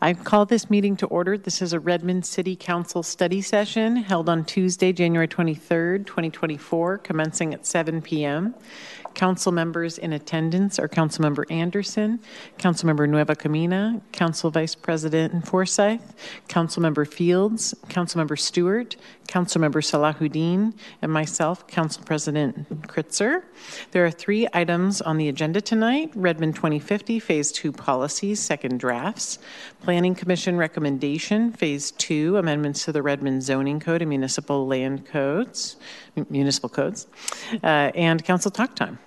I call this meeting to order. This is a Redmond City Council study session held on Tuesday, January 23rd, 2024, commencing at 7 p.m. Council members in attendance are Councilmember Anderson, Councilmember Nuevacamina, Council Vice President Forsyth, Councilmember Fields, Councilmember Stuart, Councilmember Salahuddin, and myself, Council President Kritzer. There are three items on the agenda tonight Redmond 2050 Phase 2 policies, second drafts, Planning Commission recommendation, Phase 2 amendments to the Redmond Zoning Code and Municipal Land Codes, municipal codes, uh, and Council Talk Time.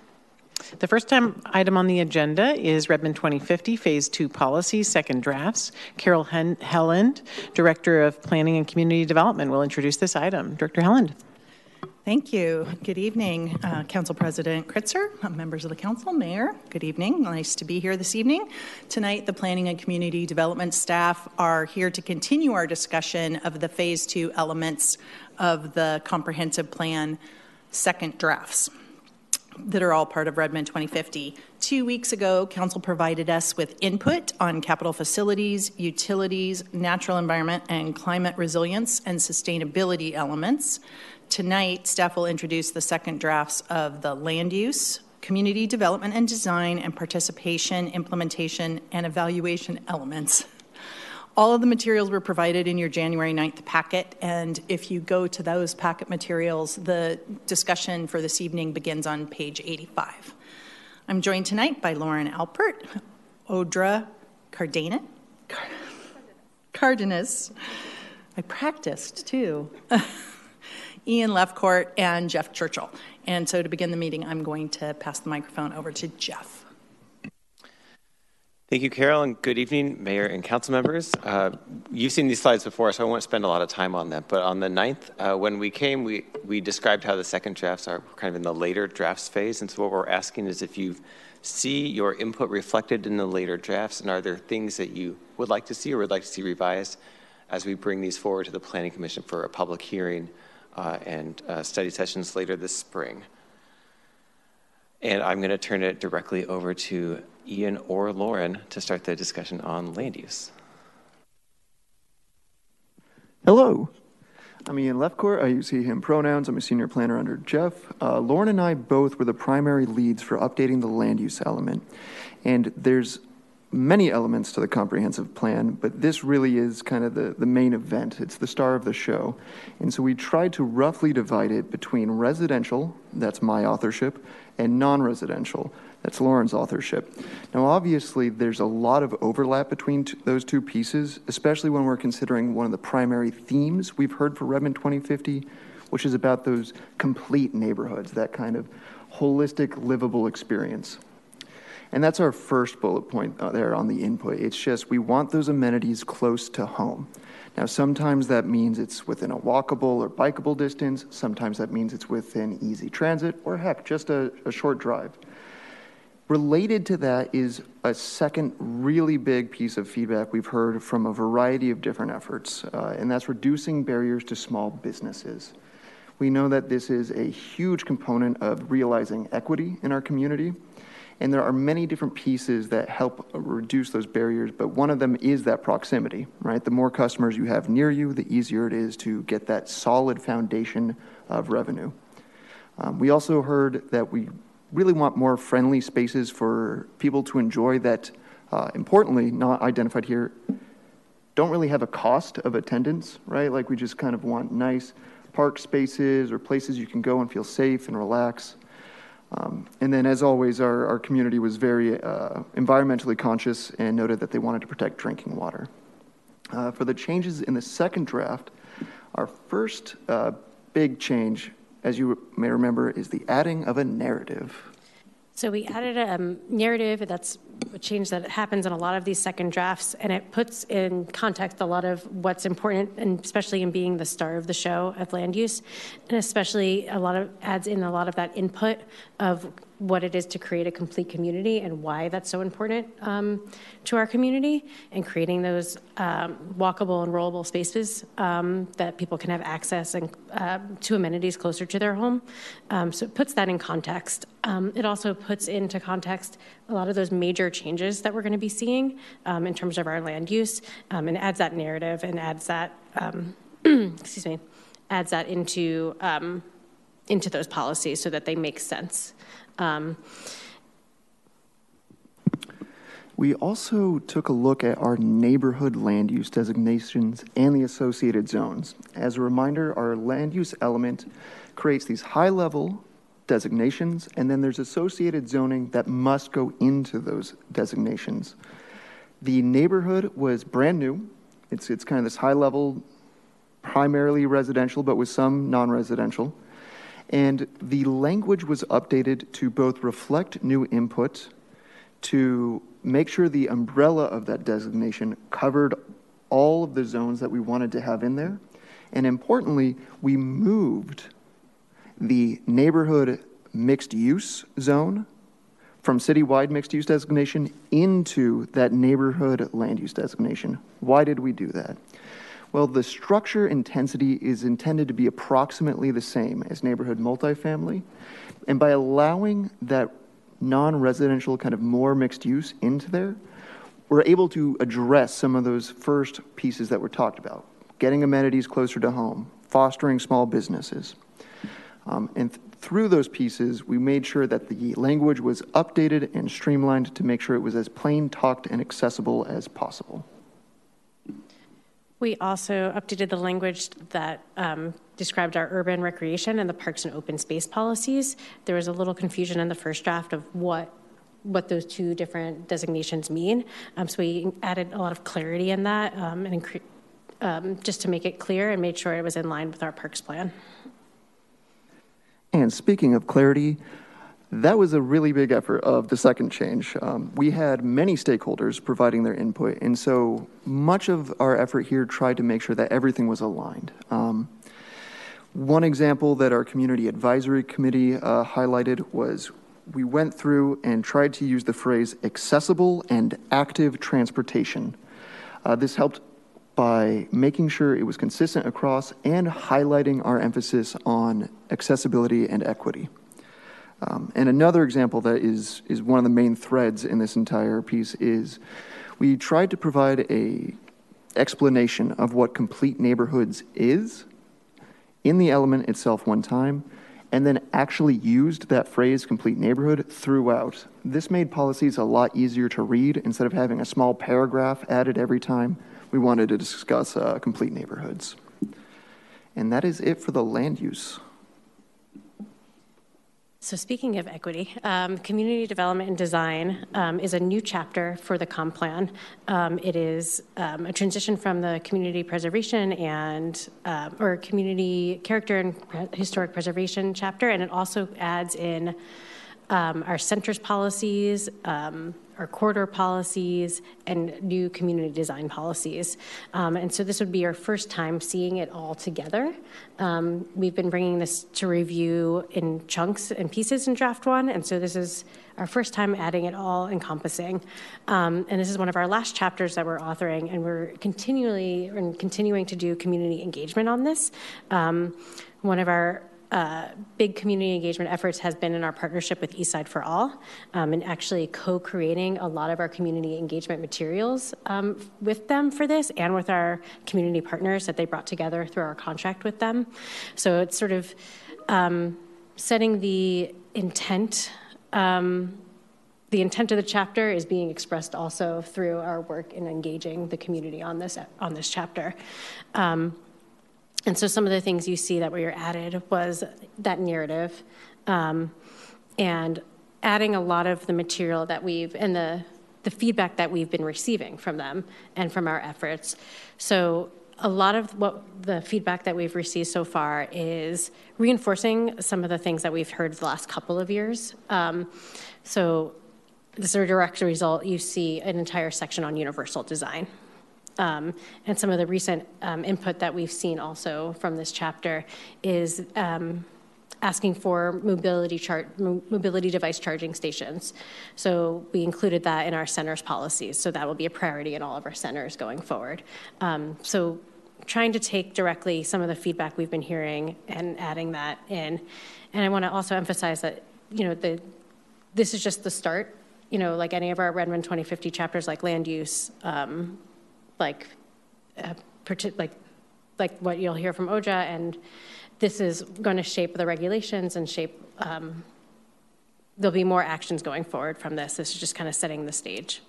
The first time item on the agenda is Redmond 2050 Phase 2 Policy, Second Drafts. Carol Hen- Helland, Director of Planning and Community Development, will introduce this item. Director Helland. Thank you. Good evening, uh, Council President Kritzer, uh, members of the Council, Mayor. Good evening. Nice to be here this evening. Tonight, the Planning and Community Development staff are here to continue our discussion of the Phase 2 elements of the Comprehensive Plan second drafts that are all part of Redmond 2050. Two weeks ago, Council provided us with input on capital facilities, utilities, natural environment, and climate resilience and sustainability elements. Tonight, staff will introduce the second drafts of the land use, community development and design, and participation, implementation, and evaluation elements. All of the materials were provided in your January 9th packet, and if you go to those packet materials, the discussion for this evening begins on page 85. I'm joined tonight by Lauren Alpert, Audra Cardenas, Cardenas. I practiced too. Ian Lefcourt and Jeff Churchill. And so to begin the meeting, I'm going to pass the microphone over to Jeff. Thank you, Carol, and good evening, Mayor and council members. Uh, you've seen these slides before, so I won't spend a lot of time on them. But on the 9th, uh, when we came, we, we described how the second drafts are kind of in the later drafts phase. And so what we're asking is if you see your input reflected in the later drafts, and are there things that you would like to see or would like to see revised as we bring these forward to the Planning Commission for a public hearing uh, and uh, study sessions later this spring. And I'm going to turn it directly over to Ian or Lauren to start the discussion on land use. Hello. I'm Ian Lefcourt. I use he, him pronouns. I'm a senior planner under Jeff. Uh, Lauren and I both were the primary leads for updating the land use element. And there's many elements to the comprehensive plan, but this really is kind of the, the main event. It's the star of the show. And so we tried to roughly divide it between residential, that's my authorship, and non residential, that's Lauren's authorship. Now, obviously, there's a lot of overlap between those two pieces, especially when we're considering one of the primary themes we've heard for Redmond 2050, which is about those complete neighborhoods, that kind of holistic, livable experience. And that's our first bullet point uh, there on the input. It's just we want those amenities close to home. Now, sometimes that means it's within a walkable or bikeable distance. Sometimes that means it's within easy transit, or heck, just a, a short drive. Related to that is a second really big piece of feedback we've heard from a variety of different efforts, uh, and that's reducing barriers to small businesses. We know that this is a huge component of realizing equity in our community. And there are many different pieces that help reduce those barriers, but one of them is that proximity, right? The more customers you have near you, the easier it is to get that solid foundation of revenue. Um, we also heard that we really want more friendly spaces for people to enjoy that, uh, importantly, not identified here, don't really have a cost of attendance, right? Like we just kind of want nice park spaces or places you can go and feel safe and relax. Um, and then, as always, our, our community was very uh, environmentally conscious and noted that they wanted to protect drinking water. Uh, for the changes in the second draft, our first uh, big change, as you may remember, is the adding of a narrative. So we added a um, narrative that's a change that happens in a lot of these second drafts, and it puts in context a lot of what's important, and especially in being the star of the show of land use, and especially a lot of adds in a lot of that input of what it is to create a complete community and why that's so important um, to our community and creating those um, walkable and rollable spaces um, that people can have access and uh, to amenities closer to their home. Um, so it puts that in context. Um, it also puts into context a lot of those major changes that we're going to be seeing in terms of our land use, and adds that narrative and adds that, excuse me, adds that into into those policies so that they make sense. Um, We also took a look at our neighborhood land use designations and the associated zones. As a reminder, our land use element creates these high level designations, and then there's associated zoning that must go into those designations. The neighborhood was brand new. It's, it's kind of this high level, primarily residential, but with some non residential. And the language was updated to both reflect new input, to make sure the umbrella of that designation covered all of the zones that we wanted to have in there. And importantly, we moved the neighborhood mixed use zone from citywide mixed use designation into that neighborhood land use designation. Why did we do that? Well, the structure intensity is intended to be approximately the same as neighborhood multifamily. And by allowing that non residential, kind of more mixed use into there, we're able to address some of those first pieces that were talked about getting amenities closer to home, fostering small businesses. Um, and th- through those pieces, we made sure that the language was updated and streamlined to make sure it was as plain talked and accessible as possible. We also updated the language that um, described our urban recreation and the parks and open space policies. There was a little confusion in the first draft of what what those two different designations mean. Um, so we added a lot of clarity in that um, and um, just to make it clear and made sure it was in line with our parks plan. And speaking of clarity, that was a really big effort of the second change. Um, we had many stakeholders providing their input, and so much of our effort here tried to make sure that everything was aligned. Um, one example that our community advisory committee uh, highlighted was we went through and tried to use the phrase accessible and active transportation. Uh, this helped by making sure it was consistent across and highlighting our emphasis on accessibility and equity. Um, and another example that is, is one of the main threads in this entire piece is we tried to provide a explanation of what complete neighborhoods is in the element itself one time, and then actually used that phrase complete neighborhood throughout. This made policies a lot easier to read instead of having a small paragraph added every time we wanted to discuss uh, complete neighborhoods. And that is it for the land use. So, speaking of equity, um, community development and design um, is a new chapter for the comp plan. Um, it is um, a transition from the community preservation and um, or community character and historic preservation chapter, and it also adds in um, our centers policies, our corridor policies, and new community design policies. Um, and so this would be our first time seeing it all together. Um, we've been bringing this to review in chunks and pieces in draft one, and so this is our first time adding it all encompassing. Um, and this is one of our last chapters that we're authoring, and we're continually and continuing to do community engagement on this. Um, one of our uh, big community engagement efforts has been in our partnership with Eastside for All um, and actually co creating a lot of our community engagement materials um, with them for this and with our community partners that they brought together through our contract with them. So it's sort of um, setting the intent. Um, the intent of the chapter is being expressed also through our work in engaging the community on this on this chapter. And so some of the things you see that were added was that narrative um, and adding a lot of the material that we've and the the feedback that we've been receiving from them and from our efforts. So a lot of what the feedback that we've received so far is reinforcing some of the things that we've heard the last couple of years. Um, so, as a direct result, you see an entire section on universal design. Um, and some of the recent um, input that we've seen also from this chapter is um, asking for mobility mobility device charging stations. So we included that in our centers policies. So that will be a priority in all of our centers going forward. Um, so trying to take directly some of the feedback we've been hearing and adding that in. And I want to also emphasize that you know the this is just the start you know, like any of our Redmond 2050 chapters, like land use, um, like, uh, like, like what you'll hear from OJA, and this is going to shape the regulations and shape, um, there'll be more actions going forward from this. This is just kind of setting the stage.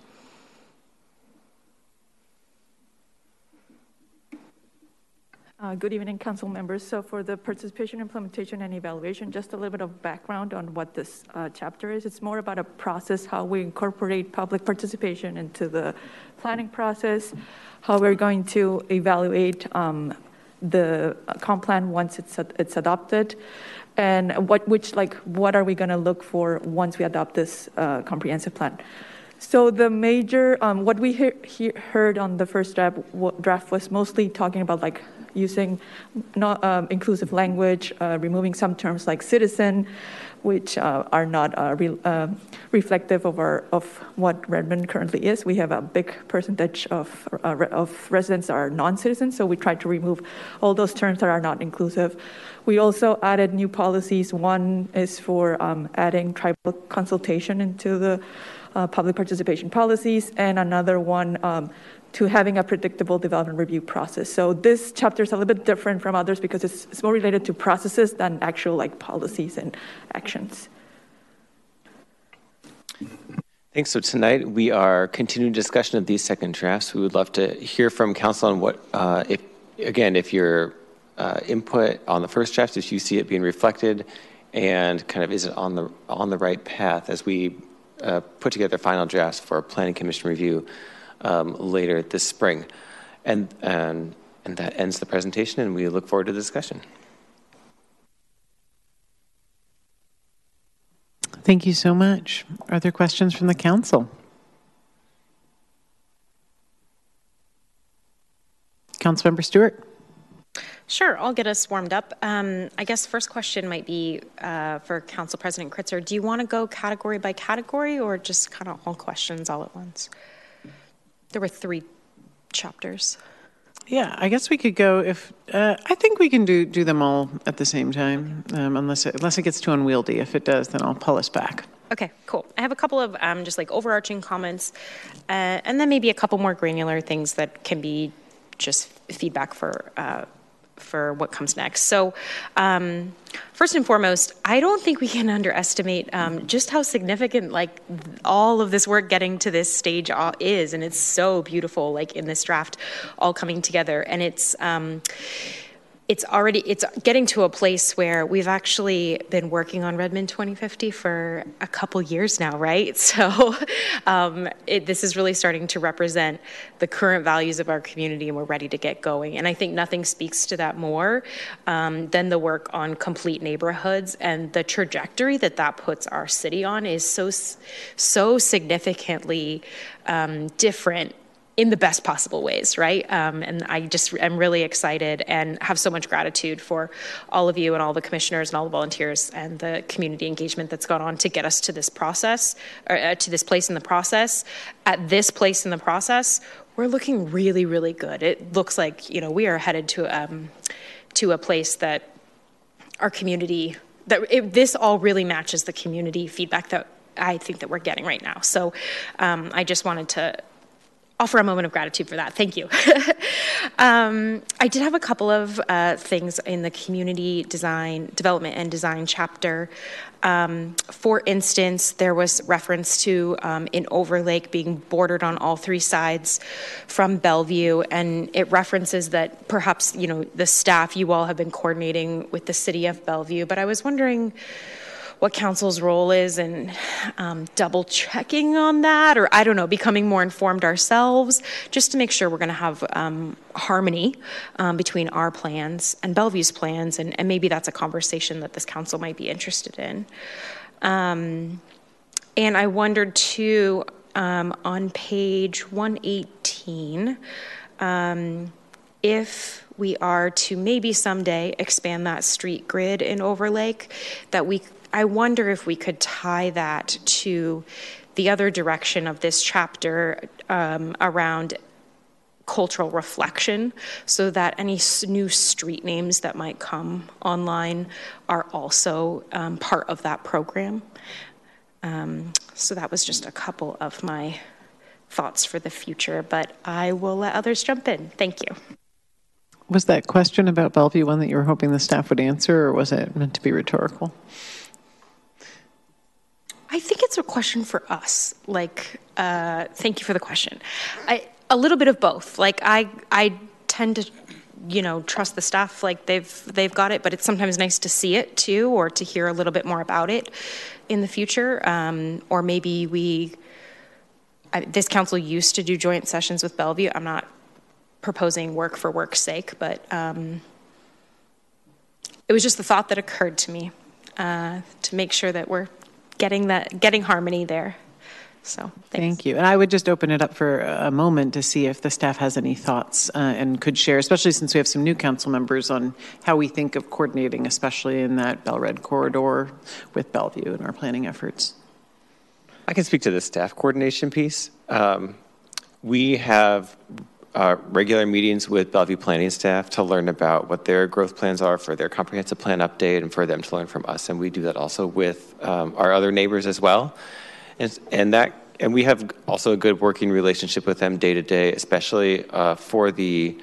Uh, Good evening, council members. So for the participation, implementation, and evaluation, just a little bit of background on what this uh, chapter is. It's more about a process, how we incorporate public participation into the planning process, how we're going to evaluate um, the comp plan once it's it's adopted, and what which like what are we going to look for once we adopt this uh, comprehensive plan. So the major, um, what we he- he- heard on the first draft, draft was mostly talking about like using not um, inclusive language, uh, removing some terms like citizen, which uh, are not uh, re- uh, reflective of, our, of what Redmond currently is. We have a big percentage of, uh, of residents are non-citizens, so we try to remove all those terms that are not inclusive. We also added new policies. One is for um, adding tribal consultation into the uh, public participation policies, and another one um, to having a predictable development review process. So this chapter is a little bit different from others because it's, it's more related to processes than actual like policies and actions. Thanks. So tonight we are continuing discussion of these second drafts. We would love to hear from council on what, uh, if again, if your uh, input on the first draft, if you see it being reflected, and kind of is it on the on the right path as we uh, put together final drafts for planning commission review um, later this spring, and and and that ends the presentation, and we look forward to the discussion. Thank you so much. Are there questions from the council? Councilmember Stuart. Sure, I'll get us warmed up. Um, I guess first question might be uh, for Council President Kritzer. Do you want to go category by category or just kind of all questions all at once? There were three chapters. Yeah, I guess we could go if uh, I think we can do do them all at the same time, um, unless it, unless it gets too unwieldy. If it does, then I'll pull us back. Okay, cool. I have a couple of um, just like overarching comments, uh, and then maybe a couple more granular things that can be just feedback for uh, for what comes next. So, um, first and foremost, I don't think we can underestimate um, just how significant like all of this work getting to this stage is, and it's so beautiful. Like in this draft, all coming together, and it's. Um, it's already it's getting to a place where we've actually been working on redmond 2050 for a couple years now right? So um, it, this is really starting to represent the current values of our community and we're ready to get going. And i think nothing speaks to that more um, than the work on complete neighborhoods and the trajectory that that puts our city on is so so significantly um, different in the best possible ways, right? Um, and I just am really excited and have so much gratitude for all of you and all the commissioners and all the volunteers and the community engagement that's gone on to get us to this process, or uh, to this place in the process. At this place in the process, we're looking really, really good. It looks like you know we are headed to um, to a place that our community that it, this all really matches the community feedback that I think that we're getting right now. So um, I just wanted to offer a moment of gratitude for that. Thank you. um, I did have a couple of uh, things in the community design, development and design chapter. Um, for instance, there was reference to um, in Overlake being bordered on all three sides from Bellevue, and it references that perhaps you know the staff you all have been coordinating with the city of Bellevue. But I was wondering what council's role is in um, double checking on that, or I don't know, becoming more informed ourselves, just to make sure we're going to have um, harmony um, between our plans and Bellevue's plans, and, and, maybe that's a conversation that this council might be interested in. Um, and I wondered too um, on page 118 um, if we are to maybe someday expand that street grid in Overlake, that we I wonder if we could tie that to the other direction of this chapter um, around cultural reflection so that any new street names that might come online are also um, part of that program. Um, so that was just a couple of my thoughts for the future, but I will let others jump in. Thank you. Was that question about Bellevue one that you were hoping the staff would answer, or was it meant to be rhetorical? I think it's a question for us. Like, uh, thank you for the question. I, a little bit of both. Like, I, I tend to, you know, trust the staff. Like they've they've got it, but it's sometimes nice to see it too, or to hear a little bit more about it in the future. Um, or maybe we. I, this council used to do joint sessions with Bellevue. I'm not proposing work for work's sake, but um, it was just the thought that occurred to me uh, to make sure that we're getting that getting harmony there. So thanks. Thank you. And I would just open it up for a moment to see if the staff has any thoughts uh, and could share, especially since we have some new council members on how we think of coordinating, especially in that BelRed corridor with Bellevue and our planning efforts. I can speak to the staff coordination piece. Um, we have uh, regular meetings with Bellevue planning staff to learn about what their growth plans are for their comprehensive plan update and for them to learn from us. And we do that also with um, our other neighbors as well. And, and that and we have also a good working relationship with them day to day, especially uh, for the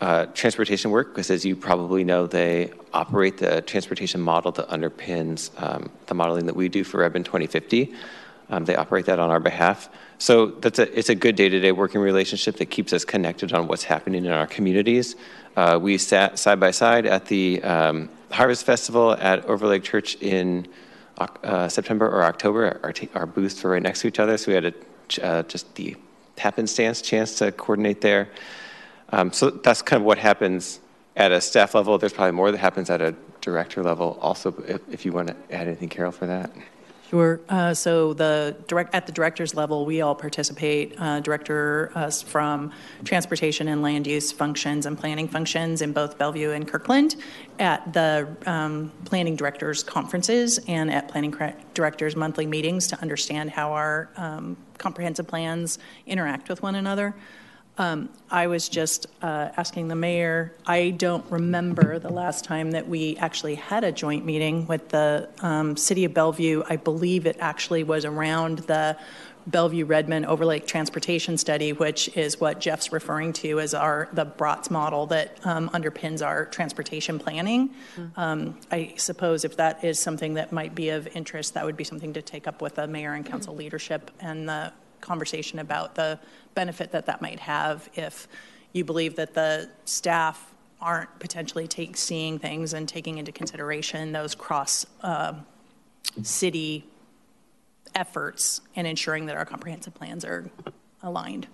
uh, transportation work, because as you probably know, they operate the transportation model that underpins um, the modeling that we do for Redmond 2050. Um, they operate that on our behalf. So that's a, it's a good day-to-day working relationship that keeps us connected on what's happening in our communities. Uh, we sat side by side at the um, Harvest Festival at Overlake Church in uh, September or October. Our, t- our booths were right next to each other, so we had a, uh, just the happenstance chance to coordinate there. Um, so that's kind of what happens at a staff level. There's probably more that happens at a director level also, if, if you want to add anything, Carol, for that. Sure. Uh, so the direct at the director's level, we all participate. Uh, director uh, from transportation and land use functions and planning functions in both Bellevue and Kirkland at the um, planning directors conferences and at planning directors monthly meetings to understand how our um, comprehensive plans interact with one another. Um, I was just uh, asking the mayor. I don't remember the last time that we actually had a joint meeting with the um, city of Bellevue. I believe it actually was around the Bellevue Redmond Overlake Transportation Study, which is what Jeff's referring to as our the BROTS model that um, underpins our transportation planning. Mm-hmm. Um, I suppose if that is something that might be of interest, that would be something to take up with the mayor and council leadership and the conversation about the benefit that that might have if you believe that the staff aren't potentially take, seeing things and taking into consideration those cross uh, city efforts and ensuring that our comprehensive plans are aligned.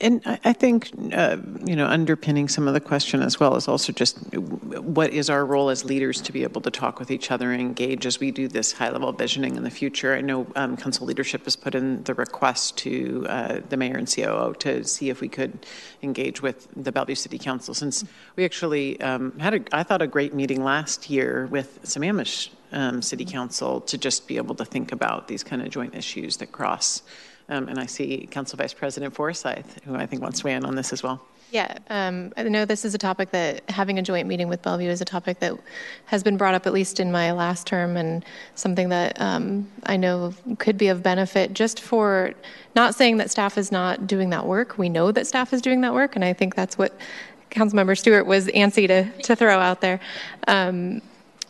And I think, uh, you know, underpinning some of the question as well is also just what is our role as leaders to be able to talk with each other and engage as we do this high level visioning in the future. I know um, council leadership has put in the request to uh, the mayor and COO to see if we could engage with the Bellevue City Council since we actually um, had, a, I thought, a great meeting last year with Sammamish um, City Council to just be able to think about these kind of joint issues that cross um, and I see Council Vice President Forsyth, who I think wants to weigh in on this as well. Yeah, um, I know this is a topic that having a joint meeting with Bellevue is a topic that has been brought up at least in my last term and something that um, I know could be of benefit just for not saying that staff is not doing that work. We know that staff is doing that work, and I think that's what Councilmember Stuart was antsy to, to throw out there. Um,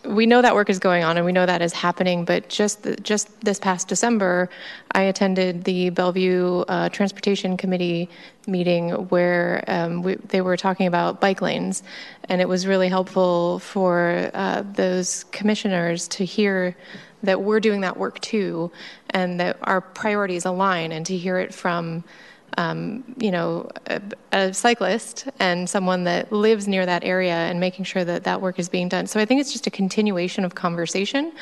we know that work is going on and we know that is happening. But just the, just this past December, I attended the Bellevue uh, Transportation Committee meeting where um, we, they were talking about bike lanes, and it was really helpful for uh, those commissioners to hear that we're doing that work too, and that our priorities align, and to hear it from um, you know, a, a, cyclist and someone that lives near that area and making sure that that work is being done. So I think it's just a continuation of conversation,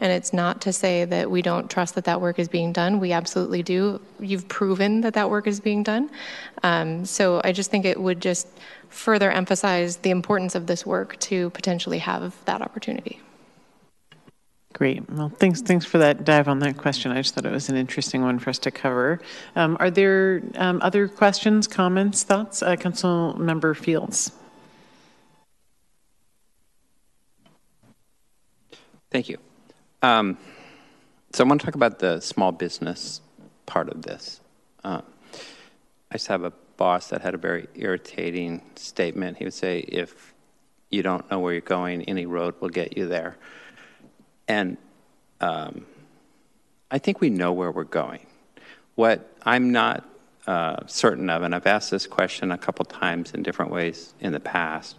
and it's not to say that we don't trust that that work is being done. We absolutely do. You've proven that that work is being done. Um, so I just think it would just further emphasize the importance of this work to potentially have that opportunity. Great. Well, thanks. Thanks for that dive on that question. I just thought it was an interesting one for us to cover. Um, are there um, other questions, comments, thoughts? Uh, Council Member Fields. Thank you. Um, so I want to talk about the small business part of this. Uh, I to have a boss that had a very irritating statement. He would say, if you don't know where you're going, any road will get you there. And um, I think we know where we're going. What I'm not uh, certain of, and I've asked this question a couple times in different ways in the past,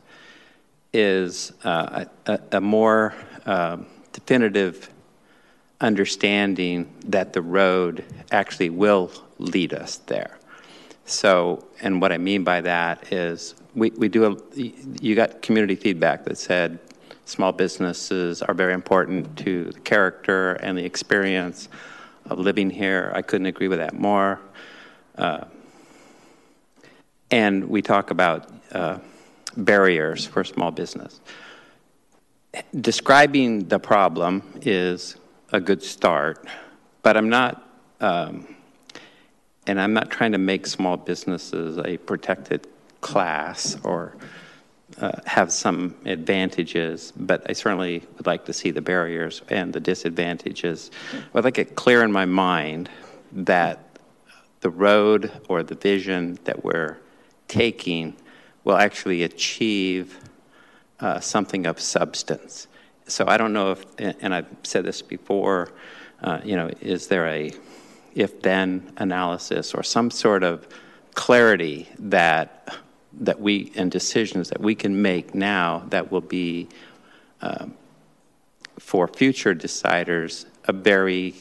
is uh, a, a, more uh, definitive understanding that the road actually will lead us there. So, and what I mean by that is we, we do, a, you got community feedback that said small businesses are very important to the character and the experience of living here. I couldn't agree with that more. Uh, and we talk about uh, barriers for small business. Describing the problem is a good start, but I'm not. Um, and I'm not trying to make small businesses a protected class or uh, have some advantages, but I certainly would like to see the barriers and the disadvantages. I'd like it clear in my mind that the road or the vision that we're taking will actually achieve uh, something of substance. So I don't know if, and I've said this before, uh, you know, is there a if then analysis or some sort of clarity that that we and decisions that we can make now that will be um, for future deciders a very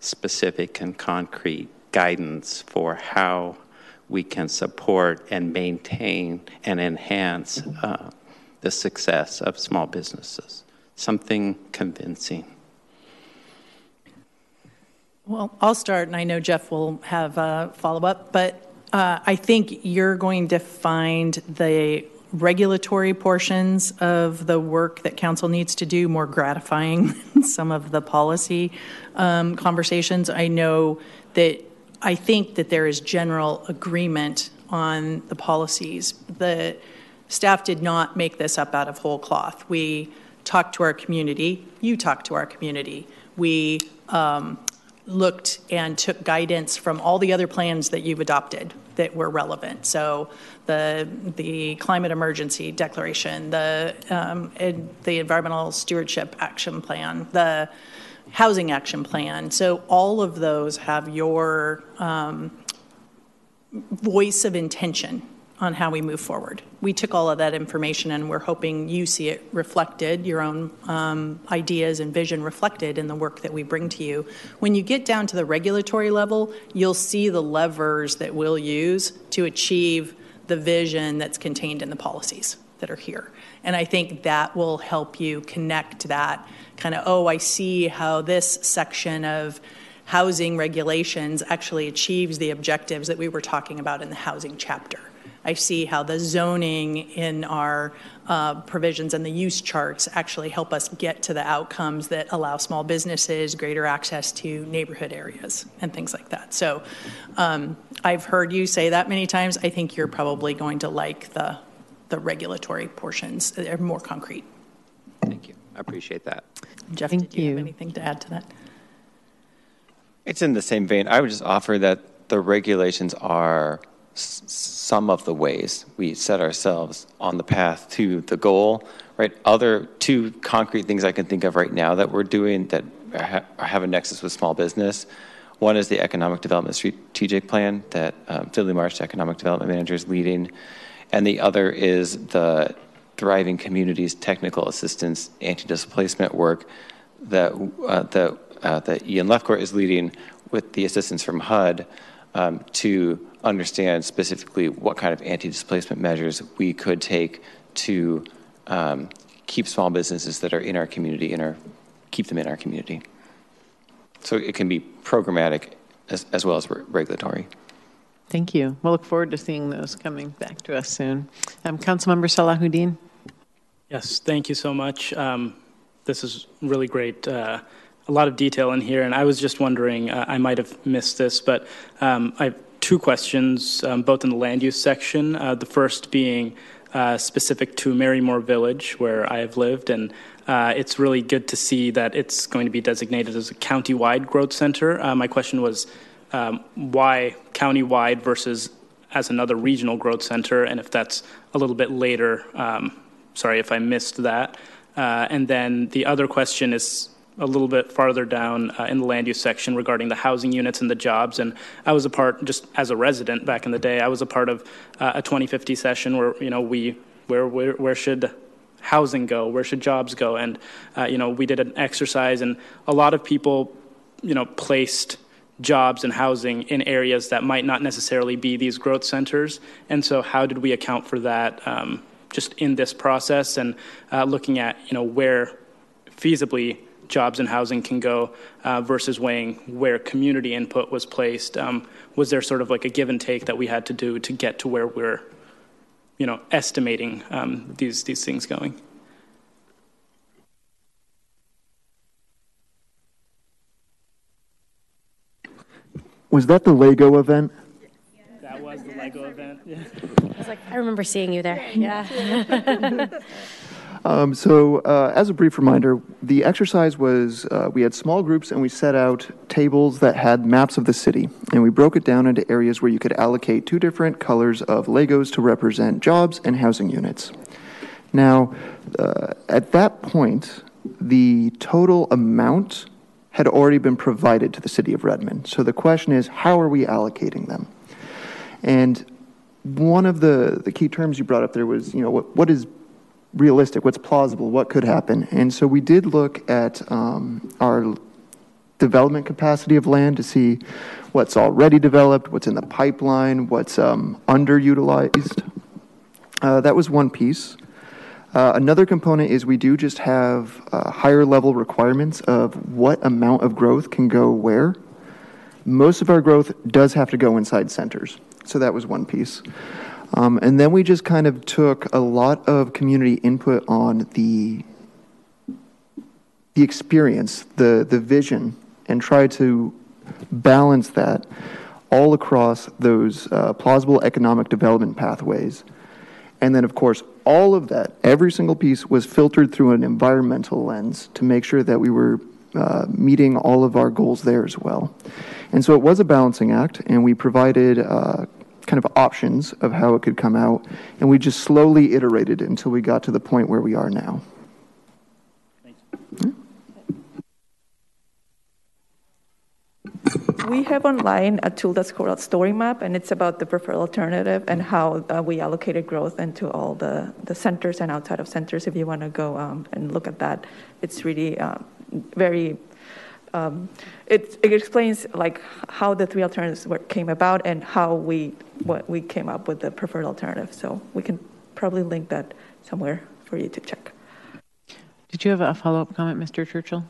specific and concrete guidance for how we can support and maintain and enhance uh, the success of small businesses. Something convincing. Well, I'll start, and I know Jeff will have a follow up, but uh, I think you're going to find the regulatory portions of the work that council needs to do more gratifying than some of the policy um, conversations. I know that I think that there is general agreement on the policies. The staff did not make this up out of whole cloth. We talked to our community. You talked to our community. We um, looked and took guidance from all the other plans that you've adopted that were relevant. So the the climate emergency declaration, the um, the environmental stewardship action plan, the housing action plan. So all of those have your um, voice of intention on how we move forward. We took all of that information and we're hoping you see it reflected, your own um, ideas and vision reflected in the work that we bring to you. When you get down to the regulatory level, you'll see the levers that we'll use to achieve the vision that's contained in the policies that are here. And I think that will help you connect that kind of, oh, I see how this section of housing regulations actually achieves the objectives that we were talking about in the housing chapter. I see how the zoning in our uh, provisions and the use charts actually help us get to the outcomes that allow small businesses greater access to neighborhood areas and things like that. So um, I've heard you say that many times. I think you're probably going to like the the regulatory portions. They're more concrete. Thank you. I appreciate that. Jeff, Thank did you, you have anything to add to that? It's in the same vein. I would just offer that the regulations are some of the ways we set ourselves on the path to the goal, right? Other two concrete things I can think of right now that we're doing that have a nexus with small business. One is the Economic Development Strategic Plan that um, Marsh, Economic Development Manager, is leading. And the other is the Thriving Communities Technical Assistance Anti Displacement work that, uh, that, uh, that Ian Lefcourt is leading with the assistance from HUD um, to understand specifically what kind of anti-displacement measures we could take to um, keep small businesses that are in our community in our keep them in our community. So it can be programmatic as, as well as re- regulatory. Thank you. We'll look forward to seeing those coming back to us soon. Um, Councilmember Salahuddin. Yes, thank you so much. Um, this is really great. Uh, a lot of detail in here, and I was just wondering, uh, I might have missed this, but um, I have two questions, um, both in the land use section. Uh, the first being uh, specific to Marymoor Village, where I have lived, and uh, it's really good to see that it's going to be designated as a county-wide growth center. Uh, my question was um, why county-wide versus as another regional growth center, and if that's a little bit later. Um, sorry if I missed that. Uh, and then the other question is a little bit farther down uh, in the land use section regarding the housing units and the jobs. And I was a part, just as a resident back in the day, I was a part of uh, a 2050 session where you know we where where, where should housing go? Where should jobs go? And uh, you know we did an exercise, and a lot of people you know placed jobs and housing in areas that might not necessarily be these growth centers. And so, how did we account for that? Um, just in this process and uh, looking at you know where feasibly jobs and housing can go uh, versus weighing where community input was placed. Um, was there sort of like a give and take that we had to do to get to where we're, you know, estimating um, these these things going? Was that the Lego event? That was the Lego event. Yeah. I was like, I remember seeing you there. Yeah. Um, so, uh, as a brief reminder, the exercise was uh, we had small groups and we set out tables that had maps of the city. And we broke it down into areas where you could allocate two different colors of Legos to represent jobs and housing units. Now, uh, at that point, the total amount had already been provided to the city of Redmond. So the question is, how are we allocating them? And one of the, the key terms you brought up there was, you know, what, what is realistic, what's plausible, what could happen. And so we did look at um, our development capacity of land to see what's already developed, what's in the pipeline, what's um, underutilized. Uh, that was one piece. Uh, another component is we do just have uh, higher level requirements of what amount of growth can go where. Most of our growth does have to go inside centers. So that was one piece. Um, and then we just kind of took a lot of community input on the the experience, the the vision, and tried to balance that all across those uh, plausible economic development pathways. And then, of course, all of that, every single piece was filtered through an environmental lens to make sure that we were uh, meeting all of our goals there as well. And so it was a balancing act, and we provided uh, kind of options of how it could come out, and we just slowly iterated until we got to the point where we are now. We have online a tool that's called Story Map, and it's about the preferred alternative and how uh, we allocated growth into all the, the centers and outside of centers. If you want to go um, and look at that, it's really uh, very um, it, it, explains like how the three alternatives were, came about and how we what we came up with the preferred alternative. So we can probably link that somewhere for you to check. Did you have a follow up comment, Mr. Churchill?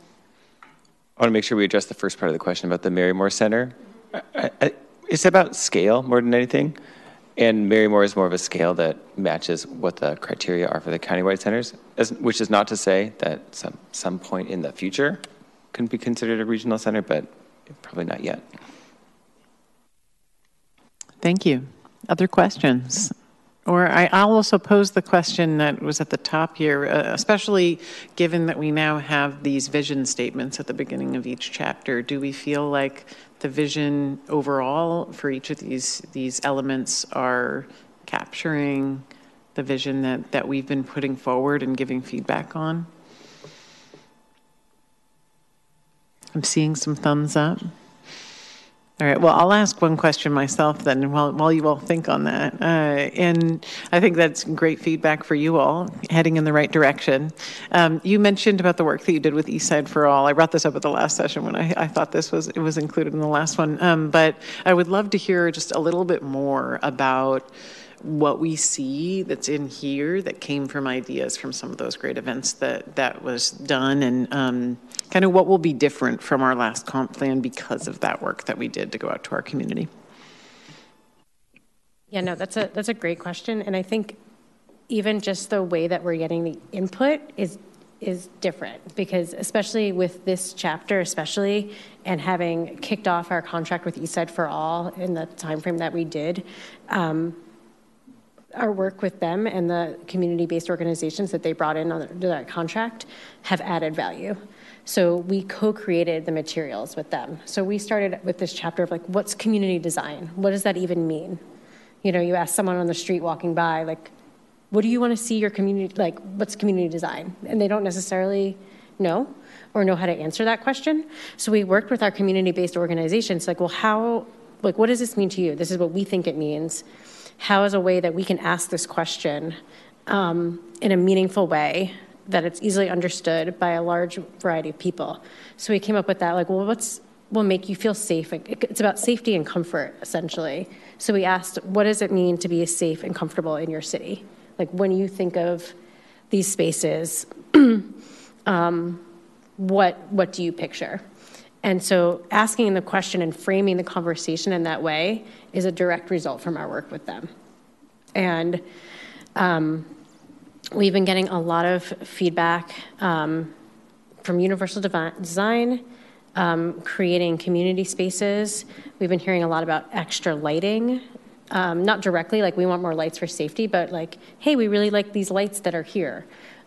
I want to make sure we address the first part of the question about the Marymoor Center. I, I, it's about scale more than anything. And Marymoor is more of a scale that matches what the criteria are for the countywide centers, as, which is not to say that some, some point in the future can be considered a regional center, but probably not yet. Thank you. Other questions? Or I, will also pose the question that was at the top here, uh, especially given that we now have these vision statements at the beginning of each chapter. Do we feel like the vision overall for each of these these elements are capturing the vision that, that we've been putting forward and giving feedback on? I'm seeing some thumbs up. All right. Well, I'll ask one question myself then, while while you all think on that. Uh, and I think that's great feedback for you all, heading in the right direction. Um, you mentioned about the work that you did with Eastside for All. I brought this up at the last session when I, I thought this was it was included in the last one. Um, but I would love to hear just a little bit more about what we see that's in here that came from ideas from some of those great events that that was done and um, kind of what will be different from our last comp plan because of that work that we did to go out to our community. Yeah no that's a that's a great question and i think even just the way that we're getting the input is is different because especially with this chapter especially and having kicked off our contract with eastside for all in the time frame that we did um, our work with them and the community-based organizations that they brought in under that contract have added value. So we co-created the materials with them. So we started with this chapter of like, what's community design? What does that even mean? You know, you ask someone on the street walking by, like, what do you want to see your community, like, what's community design? And they don't necessarily know or know how to answer that question. So we worked with our community-based organizations, like, well, how, like, what does this mean to you? This is what we think it means. How is a way that we can ask this question um, in a meaningful way that it's easily understood by a large variety of people? So we came up with that, like, well, what's will make you feel safe? It's about safety and comfort, essentially. So we asked, what does it mean to be safe and comfortable in your city? Like when you think of these spaces, um, what what do you picture? And so asking the question and framing the conversation in that way is a direct result from our work with them. And um, we've been getting a lot of feedback um, from Universal Design, um, creating community spaces. We've been hearing a lot about extra lighting. Um, not directly, like we want more lights for safety, but like, hey, we really like these lights that are here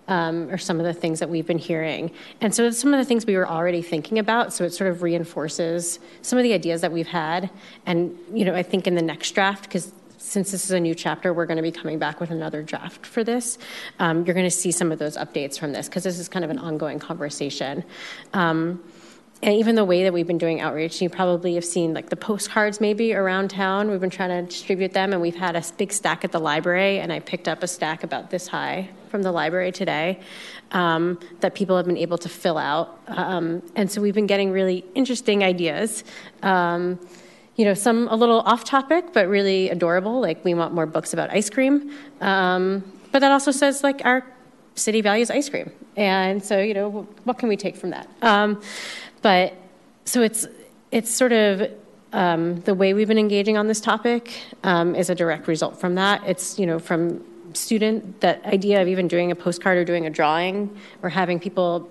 um, are some of the things that we've been hearing. And so it's some of the things we were already thinking about. So it sort of reinforces some of the ideas that we've had. And, you know, I think in the next draft, because since this is a new chapter, we're going to be coming back with another draft for this. Um, you're going to see some of those updates from this because this is kind of an ongoing conversation. Um, and even the way that we've been doing outreach, you probably have seen like the postcards maybe around town. We've been trying to distribute them, and we've had a big stack at the library. And I picked up a stack about this high from the library today um, that people have been able to fill out. Um, and so we've been getting really interesting ideas. Um, you know, some a little off topic, but really adorable. Like we want more books about ice cream. Um, but that also says like our city values ice cream. And so, you know, what can we take from that? Um, but so it's it's sort of um, the way we've been engaging on this topic um, is a direct result from that. It's you know from student that idea of even doing a postcard or doing a drawing or having people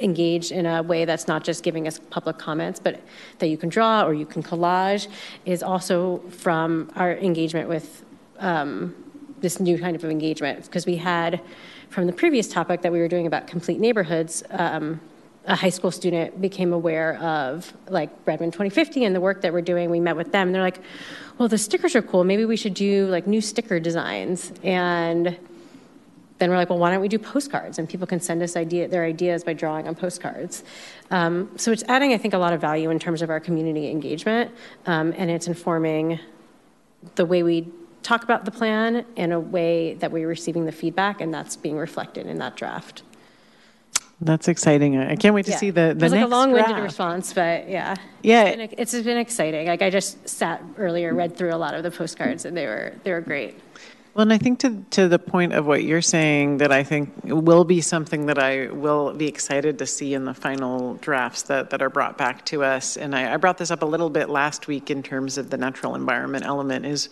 engage in a way that's not just giving us public comments, but that you can draw or you can collage is also from our engagement with um, this new kind of engagement because we had from the previous topic that we were doing about complete neighborhoods. Um, a high school student became aware of like Redmond 2050 and the work that we're doing. We met with them and they're like, well, the stickers are cool. Maybe we should do like new sticker designs. And then we're like, well, why don't we do postcards? And people can send us idea, their ideas by drawing on postcards. Um, so it's adding, I think, a lot of value in terms of our community engagement. Um, and it's informing the way we talk about the plan in a way that we're receiving the feedback, and that's being reflected in that draft. That's exciting. I can't wait to Yeah. see the, the It was like a long-winded draft. response, but yeah. Yeah. It's been, it's been exciting. Like I just sat earlier, read through a lot of the postcards, and they were they were great. Well, and I think to, to the point of what you're saying, that I think will be something that I will be excited to see in the final drafts that, that are brought back to us. And I, I brought this up a little bit last week in terms of the natural environment element is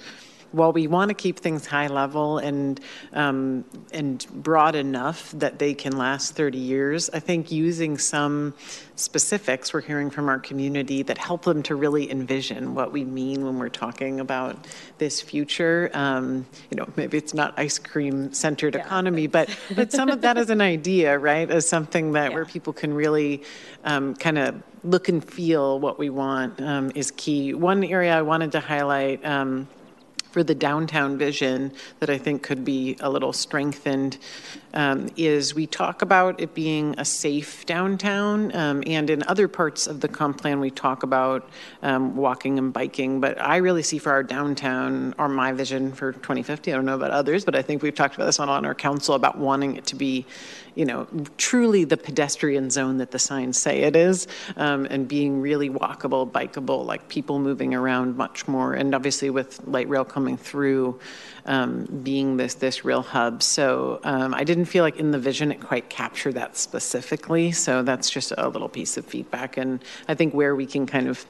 while we want to keep things high level and um, and broad enough that they can last 30 years, I think using some specifics we're hearing from our community that help them to really envision what we mean when we're talking about this future. Um, you know, maybe it's not ice cream centered economy, but but some of that as an idea, right? As something that where people can really um, kind of look and feel what we want um, is key. One area I wanted to highlight. For the downtown vision that I think could be a little strengthened um, is we talk about it being a safe downtown, um, and in other parts of the comp plan, we talk about um, walking and biking. But I really see for our downtown, or my vision for 2050, I don't know about others, but I think we've talked about this on, on our council about wanting it to be, you know, truly the pedestrian zone that the signs say it is, um, and being really walkable, bikeable, like people moving around much more, and obviously with light rail coming through, um, being this this real hub. So um, I didn't feel like in the vision it quite captured that specifically. So that's just a little piece of feedback, and I think where we can kind of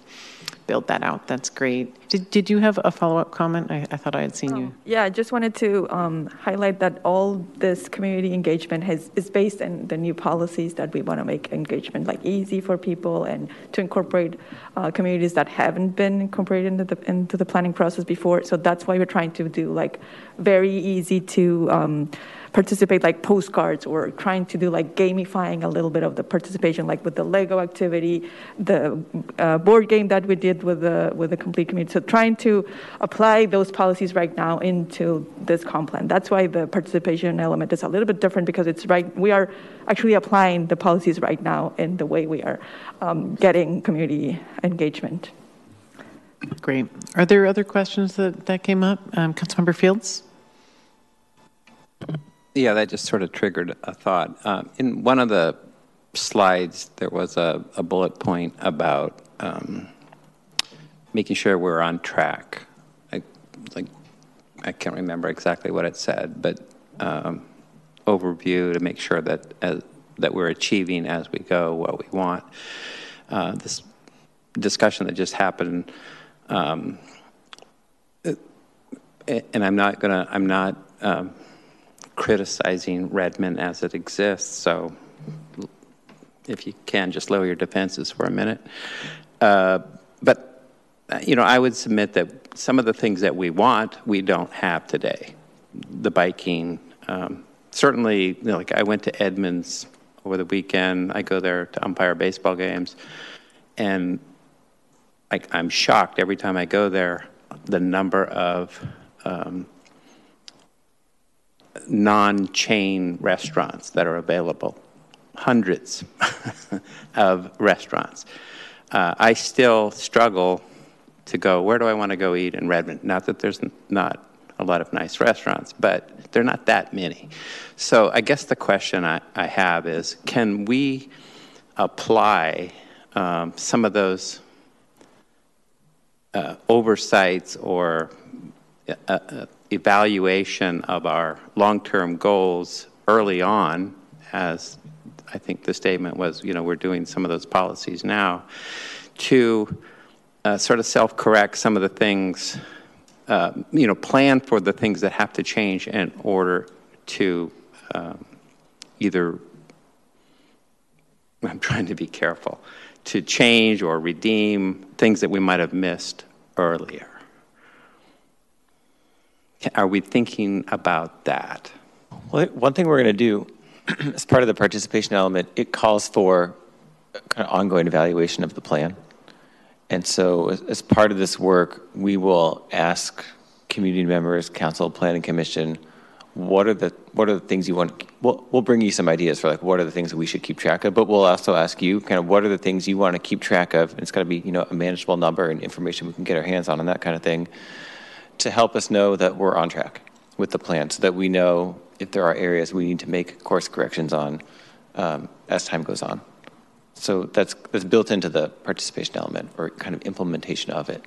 build that out, that's great. Did, did you have a follow-up comment? I, I thought I had seen you. Yeah, I just wanted to um, highlight that all this community engagement has, is based on the new policies that we want to make engagement like easy for people and to incorporate uh, communities that haven't been incorporated into the, into the planning process before. So that's why we're trying to do like very easy to um, participate like postcards or trying to do like gamifying a little bit of the participation like with the lego activity the uh, board game that we did with the with the complete community so trying to apply those policies right now into this comp plan that's why the participation element is a little bit different because it's right we are actually applying the policies right now in the way we are um, getting community engagement Great. Are there other questions that, that came up? Um, Councilmember Fields? Yeah, that just sort of triggered a thought. Um, in one of the slides, there was a, a bullet point about um, making sure we're on track. I, like, I can't remember exactly what it said, but um, overview to make sure that as, that we're achieving as we go what we want. Uh, this discussion that just happened, um, and I'm not gonna, I'm not. Um, criticizing Redmond as it exists. So if you can, just lower your defenses for a minute. Uh, but, you know, I would submit that some of the things that we want, we don't have today. The biking, um, certainly, you know, like I went to Edmonds over the weekend. I go there to umpire baseball games. And like, I'm shocked every time I go there, the number of um, non-chain restaurants that are available, hundreds of restaurants. Uh, I still struggle to go, where do I want to go eat in Redmond? Not that there's not a lot of nice restaurants, but they're not that many. So I guess the question I, I have is, can we apply um, some of those uh, oversights or uh, uh evaluation of our long-term goals early on, as I think the statement was, you know, we're doing some of those policies now, to uh, sort of self-correct some of the things, uh, you know, plan for the things that have to change in order to um, either, I'm trying to be careful, to change or redeem things that we might have missed earlier. Are we thinking about that? Well, one thing we're going to do as part of the participation element, it calls for kind of ongoing evaluation of the plan. And so, as, part of this work, we will ask community members, council, planning commission, what are the what are the things you want? We'll, we'll bring you some ideas for like what are the things that we should keep track of, but we'll also ask you kind of what are the things you want to keep track of. And it's got to be you know a manageable number and information we can get our hands on and that kind of thing to help us know that we're on track with the plan so that we know if there are areas we need to make course corrections on um, as time goes on. So that's, that's built into the participation element or kind of implementation of it.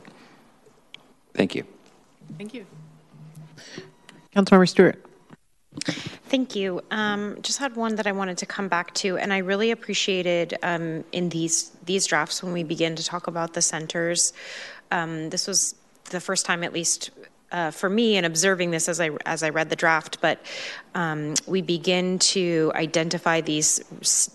Thank you. Thank you. Councilmember Stuart. Thank you. Um, just had one that I wanted to come back to, and I really appreciated um, in these these drafts when we begin to talk about the centers. Um, this was the first time, at least uh, for me, in observing this as I as I read the draft, but um, we begin to identify these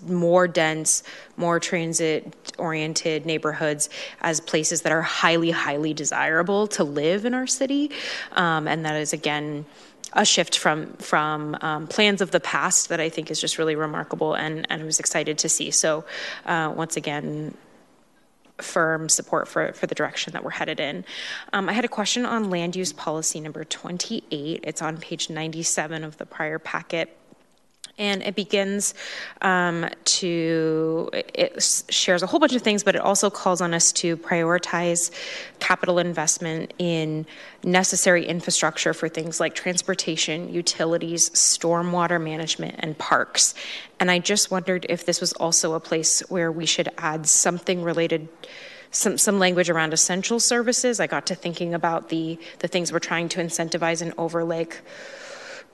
more dense, more transit-oriented neighborhoods as places that are highly, highly desirable to live in our city, um, and that is again a shift from from um, plans of the past that I think is just really remarkable and and I was excited to see. So uh, once again, firm support for, for the direction that we're headed in. Um, I had a question on land use policy number 28. It's on page 97 of the prior packet. And it begins um, to, it shares a whole bunch of things, but it also calls on us to prioritize capital investment in necessary infrastructure for things like transportation, utilities, stormwater management, and parks. And I just wondered if this was also a place where we should add something related some, some language around essential services. I got to thinking about the, the things we're trying to incentivize in Overlake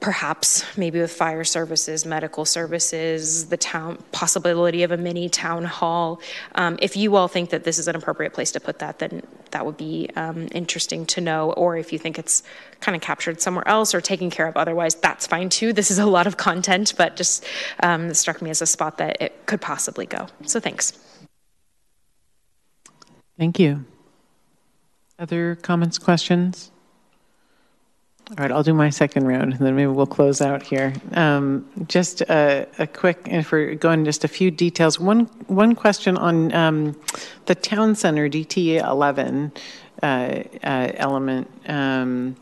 perhaps maybe with fire services, medical services, the town possibility of a mini town hall. Um, if you all think that this is an appropriate place to put that, then that would be um, interesting to know. Or if you think it's kind of captured somewhere else or taken care of otherwise, that's fine too. This is a lot of content, but just um, struck me as a spot that it could possibly go. So thanks. Thank you. Other comments, questions? All right, I'll do my second round, and then maybe we'll close out here. Um, just a, a, quick, if we're going just a few details. One one question on um, the town center DT 11 uh, uh, element. Um,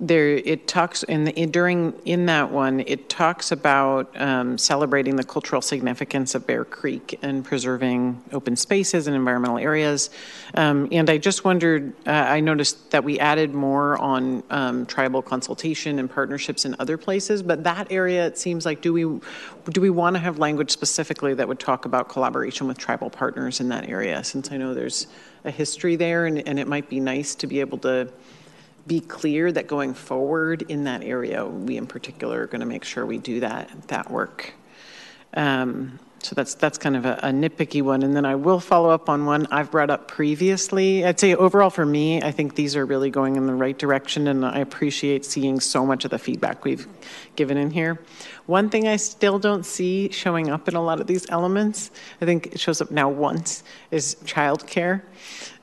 there it talks in the in, during in that one it talks about um, celebrating the cultural significance of Bear Creek and preserving open spaces and environmental areas. Um, and I just wondered, uh, I noticed that we added more on um, tribal consultation and partnerships in other places, but that area it seems like do we do we want to have language specifically that would talk about collaboration with tribal partners in that area? Since I know there's a history there, and, and it might be nice to be able to be clear that going forward in that area, we in particular are going to make sure we do that that work. Um, so that's that's kind of a, a, nitpicky one. And then I will follow up on one I've brought up previously. I'd say overall for me, I think these are really going in the right direction, and I appreciate seeing so much of the feedback we've given in here. One thing I still don't see showing up in a lot of these elements, I think it shows up now once, is childcare.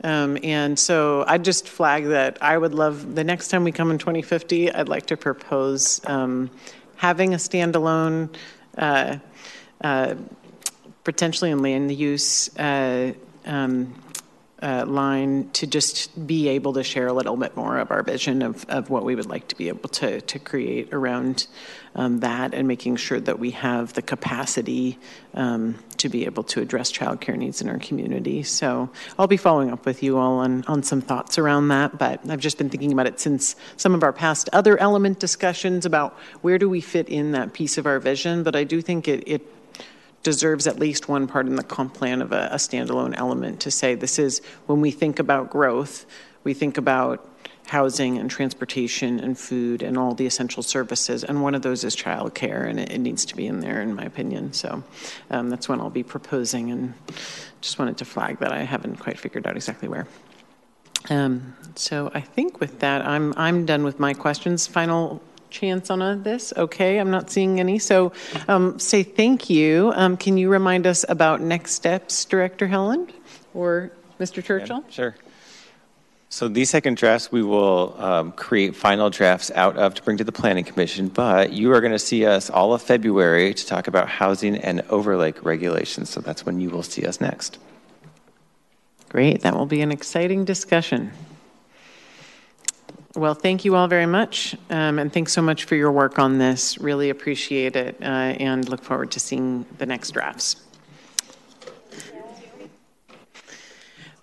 Um, and so I'd just flag that I would love the next time we come in 2050, I'd like to propose um, having a standalone. Uh, uh, potentially in land use uh, um, uh, line to just be able to share a little bit more of our vision of, of what we would like to be able to, to create around um, that and making sure that we have the capacity um, to be able to address childcare needs in our community. So I'll be following up with you all on, on some thoughts around that, but I've just been thinking about it since some of our past other element discussions about where do we fit in that piece of our vision, but I do think it, it deserves at least one part in the comp plan of a, a standalone element to say this is when we think about growth, we think about housing and transportation and food and all the essential services. And one of those is childcare, and it, it needs to be in there, in my opinion. So um, that's when I'll be proposing, and just wanted to flag that I haven't quite figured out exactly where. Um, so I think with that, I'm I'm done with my questions. Final chance on this? Okay, I'm not seeing any. So um, say thank you. Um, can you remind us about next steps, Director Helland or Mr. Churchill? Yeah, sure. So these second drafts we will um, create final drafts out of to bring to the Planning Commission, but you are going to see us all of February to talk about housing and overlay regulations. So that's when you will see us next. Great, that will be an exciting discussion. Well, thank you all very much, um, and thanks so much for your work on this. Really appreciate it, uh, and look forward to seeing the next drafts.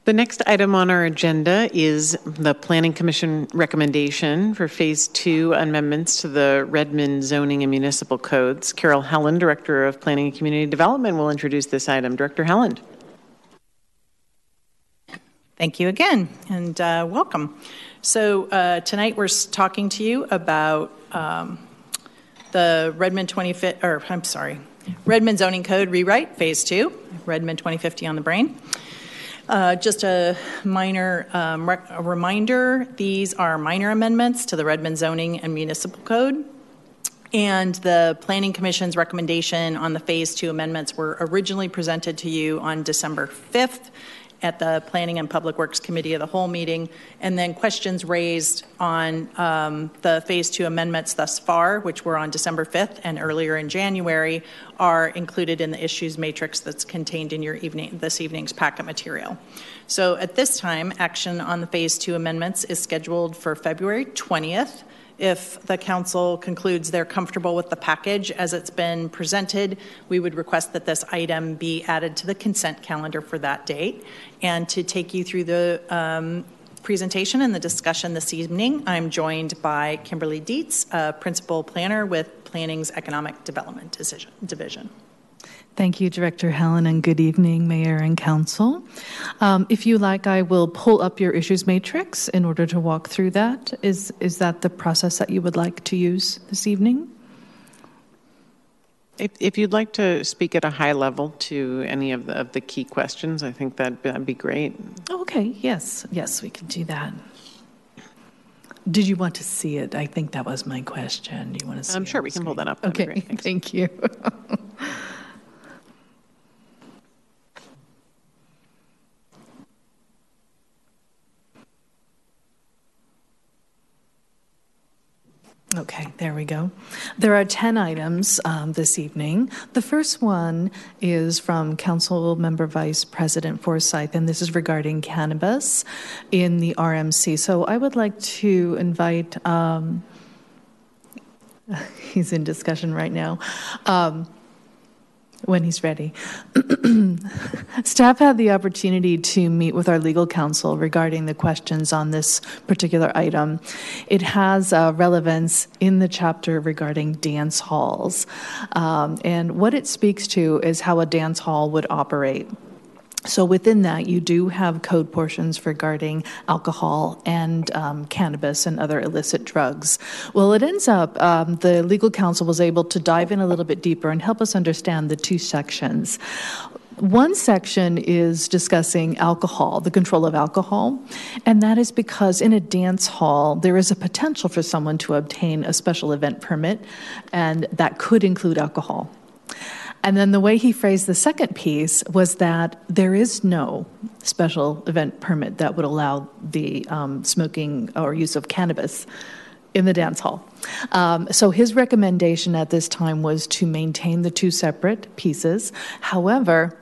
The next item on our agenda is the Planning Commission recommendation for Phase 2 amendments to the Redmond zoning and municipal codes. Carol Helland, Director of Planning and Community Development, will introduce this item. Director Helland. Thank you again, and uh, welcome. So uh, tonight we're talking to you about um, the Redmond 25, or I'm sorry, Redmond Zoning Code rewrite, Phase 2, Redmond 2050 on the brain. Uh, just a minor um, a reminder these are minor amendments to the Redmond Zoning and Municipal Code. And the Planning Commission's recommendation on the Phase 2 amendments were originally presented to you on December 5th at the Planning and Public Works Committee of the whole meeting, and then questions raised on um, the Phase 2 amendments thus far, which were on December 5th and earlier in January, are included in the issues matrix that's contained in your evening this evening's packet material. So at this time, action on the Phase 2 amendments is scheduled for February 20th. If the council concludes they're comfortable with the package as it's been presented, we would request that this item be added to the consent calendar for that date. And to take you through the um, presentation and the discussion this evening, I'm joined by Kimberly Dietz, Principal Planner with Planning's Economic Development Decision, Division. Thank you, Director Helland, and good evening, Mayor and Council. Um, if you like, I will pull up your issues matrix in order to walk through that. Is, is that the process that you would like to use this evening? If, if you'd like to speak at a high level to any of the, of the key questions, I think that'd, be- that'd be great. Okay, yes, yes, we can do that. Did you want to see it? I think that was my question. Do you want to see I'm it sure we can pull that up. That'd Okay. Thank you. Okay, there we go. There are 10 items um, this evening. The first one is from Council Member Vice President Forsythe, and this is regarding cannabis in the RMC. So I would like to invite, um, he's in discussion right now. Um, when he's ready. Staff had the opportunity to meet with our legal counsel regarding the questions on this particular item. It has uh, relevance in the chapter regarding dance halls. Um, and what it speaks to is how a dance hall would operate. So within that, you do have code portions regarding alcohol and um, cannabis and other illicit drugs. Well, it ends up um, the legal counsel was able to dive in a little bit deeper and help us understand the two sections. One section is discussing alcohol, the control of alcohol, and that is because in a dance hall, there is a potential for someone to obtain a special event permit, and that could include alcohol. And then the way he phrased the second piece was that there is no special event permit that would allow the um, smoking or use of cannabis in the dance hall. Um, so his recommendation at this time was to maintain the two separate pieces. However,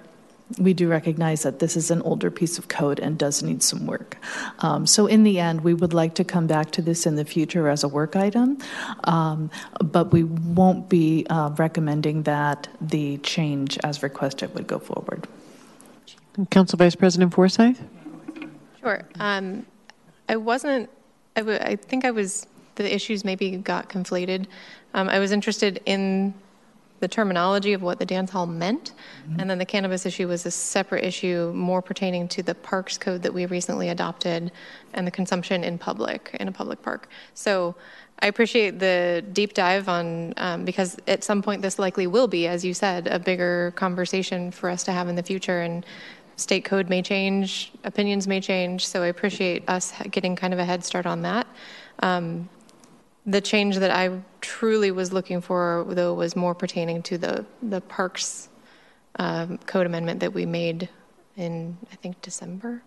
we do recognize that this is an older piece of code and does need some work. Um, so, in the end, we would like to come back to this in the future as a work item, um, but we won't be uh, recommending that the change as requested would go forward. Council Vice President Forsythe? Sure. Um, I wasn't, I, w- I think I was, the issues maybe got conflated. Um, I was interested in the terminology of what the dance hall meant, and then the cannabis issue was a separate issue more pertaining to the parks code that we recently adopted and the consumption in public, in a public park. So I appreciate the deep dive on, um, because at some point this likely will be, as you said, a bigger conversation for us to have in the future, and state code may change, opinions may change, so I appreciate us getting kind of a head start on that. Um, the change that I truly was looking for, though, was more pertaining to the, the parks um, code amendment that we made in, I think, December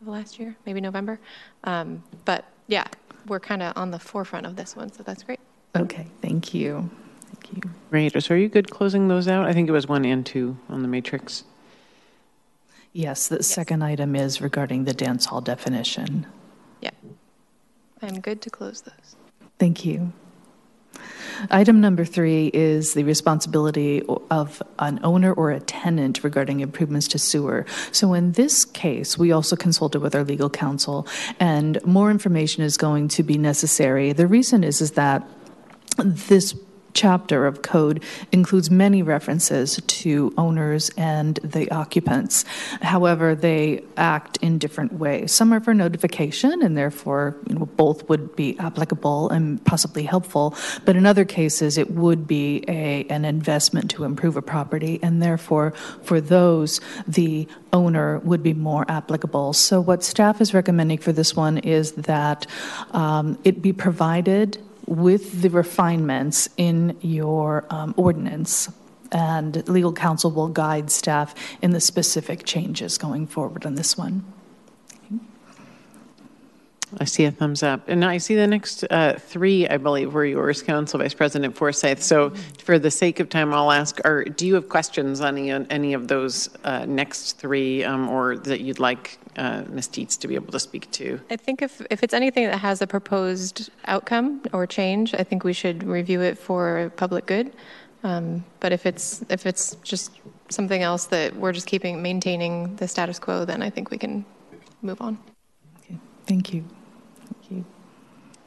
of last year, maybe November. Um, but yeah, we're kind of on the forefront of this one, so that's great. Okay, thank you. Thank you. Great. So are you good closing those out? I think it was one and two on the matrix. Yes, the second item is regarding the dance hall definition. Yeah. I'm good to close those. Thank you. Item number three is the responsibility of an owner or a tenant regarding improvements to sewer. So in this case, we also consulted with our legal counsel, and more information is going to be necessary. The reason is is that this chapter of code includes many references to owners and the occupants. However, they act in different ways. Some are for notification, and therefore you know, both would be applicable and possibly helpful. But in other cases, it would be a, an investment to improve a property, and therefore, for those, the owner would be more applicable. So, what staff is recommending for this one is that um, it be provided with the refinements in your um, ordinance. And legal counsel will guide staff in the specific changes going forward on this one. I see a thumbs up. And I see the next uh, three, I believe, were yours, Council Vice President Forsythe. So for the sake of time, I'll ask, are, do you have questions on any, any of those uh, next three um, or that you'd like uh, Ms. Dietz to be able to speak to? I think if, if it's anything that has a proposed outcome or change, I think we should review it for public good. Um, but if it's if it's just something else that we're just keeping maintaining the status quo, then I think we can move on. Okay, thank you.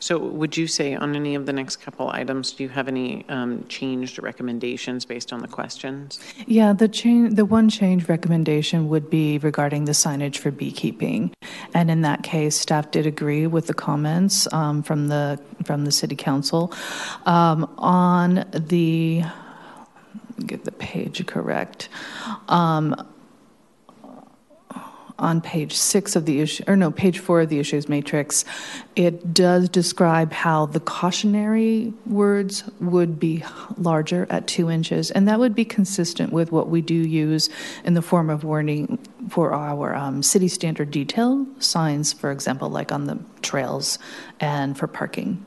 So would you say on any of the next couple items, do you have any um, changed recommendations based on the questions? Yeah, the change, the one change recommendation would be regarding the signage for beekeeping, and in that case, staff did agree with the comments um, from the from the city council um, on the. Get the page correct. Um, on page six of the issue, or no, page four of the issues matrix, it does describe how the cautionary words would be larger at two inches, and that would be consistent with what we do use in the form of warning for our um, city standard detail signs, for example, like on the trails and for parking.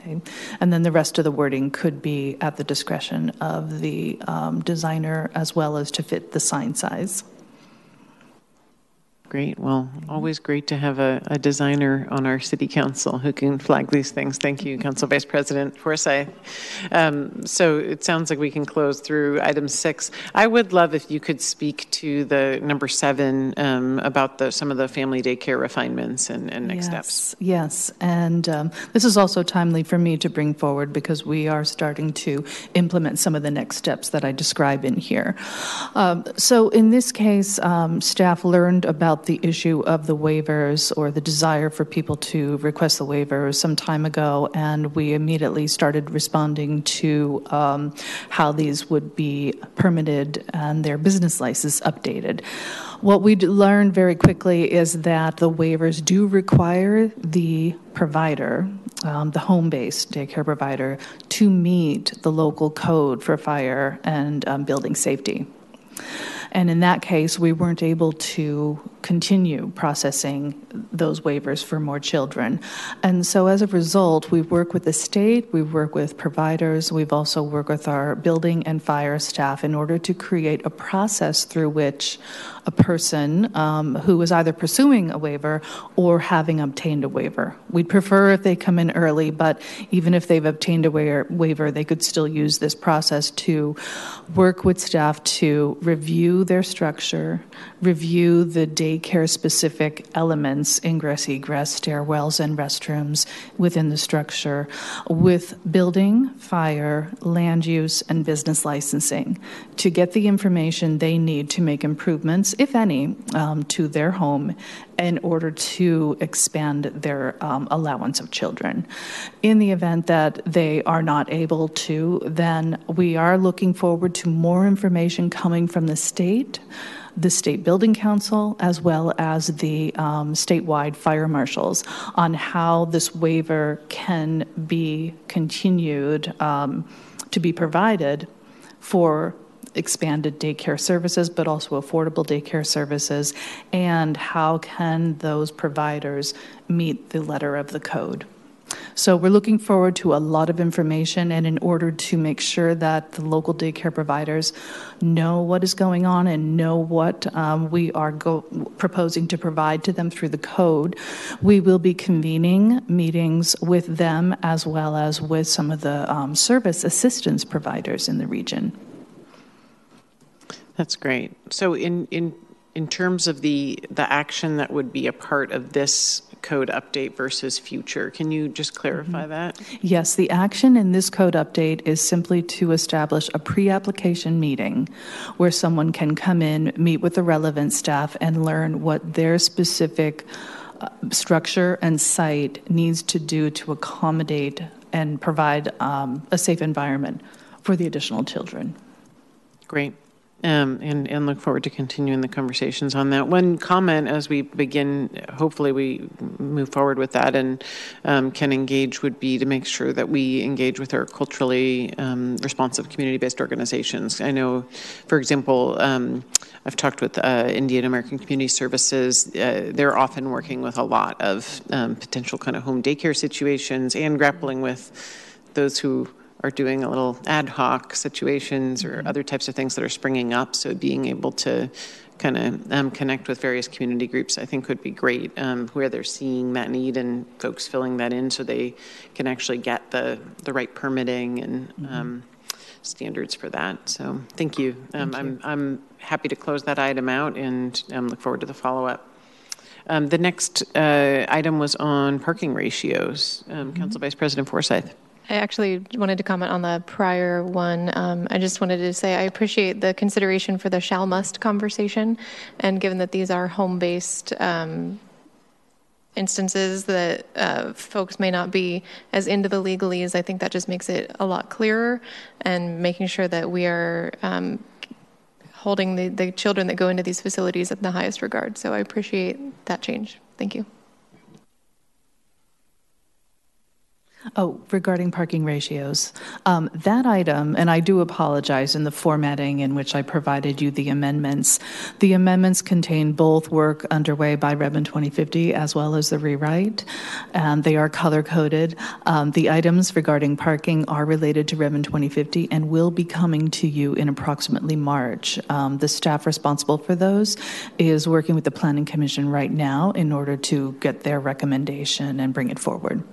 Okay. And then the rest of the wording could be at the discretion of the um, designer as well as to fit the sign size. Great. Well, always great to have a, a, designer on our city council who can flag these things. Thank you, Council Vice President Forsythe. Um, so it sounds like we can close through item six. I would love if you could speak to the number seven um, about the, some of the family daycare refinements and, and next yes, steps. Yes, and um, this is also timely for me to bring forward because we are starting to implement some of the next steps that I describe in here. Um, so in this case, um, staff learned about the issue of the waivers or the desire for people to request the waivers some time ago, and we immediately started responding to um, how these would be permitted and their business license updated. What we learned very quickly is that the waivers do require the provider, um, the home based daycare provider, to meet the local code for fire and um, building safety. And in that case, we weren't able to continue processing those waivers for more children. And so as a result, we work with the state, we work with providers, we've also worked with our building and fire staff in order to create a process through which a person um, who is either pursuing a waiver or having obtained a waiver. We'd prefer if they come in early, but even if they've obtained a waiver, they could still use this process to work with staff to review their structure, review the daycare specific elements, ingress, egress, stairwells, and restrooms within the structure with building, fire, land use, and business licensing to get the information they need to make improvements, if any, um, to their home in order to expand their um, allowance of children. In the event that they are not able to, then we are looking forward to more information coming from the state the State Building Council as well as the um, statewide fire marshals on how this waiver can be continued um, to be provided for expanded daycare services, but also affordable daycare services, and how can those providers meet the letter of the code. So we're looking forward to a lot of information, and in order to make sure that the local daycare providers know what is going on and know what um, we are go- proposing to provide to them through the code, we will be convening meetings with them as well as with some of the um, service assistance providers in the region. That's great. So in in in terms of the the action that would be a part of this code update versus future. Can you just clarify mm-hmm. that? Yes, the action in this code update is simply to establish a pre application meeting where someone can come in, meet with the relevant staff, and learn what their specific uh, structure and site needs to do to accommodate and provide um, a safe environment for the additional children. Great um, and, and look forward to continuing the conversations on that. One comment as we begin, hopefully we move forward with that and um, can engage would be to make sure that we engage with our culturally um, responsive community-based organizations. I know, for example, um, I've talked with uh, Indian American Community Services. Uh, they're often working with a lot of um, potential kind of home daycare situations and grappling with those who are doing a little ad hoc situations or mm-hmm. other types of things that are springing up. So being able to kind of um, connect with various community groups, I think would be great, um, where they're seeing that need and folks filling that in so they can actually get the, the right permitting and mm-hmm. um, standards for that. So thank you. Um, thank you. I'm, I'm happy to close that item out and um, look forward to the follow up. Um, The next uh, item was on parking ratios. Um, Council Vice President Forsythe. I actually wanted to comment on the prior one. Um, I just wanted to say I appreciate the consideration for the shall must conversation. And given that these are home based um, instances that uh, folks may not be as into the legalese, I think that just makes it a lot clearer and making sure that we are um, holding the, the children that go into these facilities in the highest regard. So I appreciate that change. Thank you. Oh, regarding parking ratios, um, that item, and I do apologize in the formatting in which I provided you the amendments. The amendments contain both work underway by Redmond 2050 as well as the rewrite, and they are color coded. Um, the items regarding parking are related to Redmond 2050 and will be coming to you in approximately March. Um, the staff responsible for those is working with the Planning Commission right now in order to get their recommendation and bring it forward.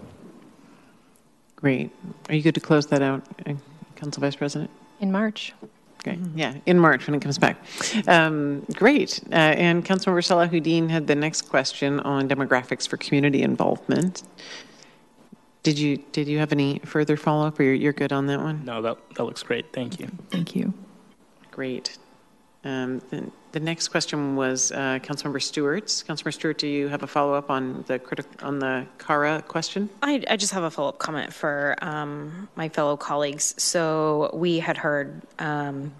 Great. Are you good to close that out, uh, Council Vice President? In March. Okay, yeah, in March when it comes back. Um, Great. Uh, And Councilmember Salahuddin had the next question on demographics for community involvement. Did you, did you have any further follow-up, or you're, you're good on that one? No, that, that looks great. Thank you. Thank you. Great. Um, The the next question was uh, Councilmember Stuart's. Councilmember Stewart, do you have a follow-up on the on the CARA question? I, I just have a follow-up comment for um, my fellow colleagues. So we had heard um,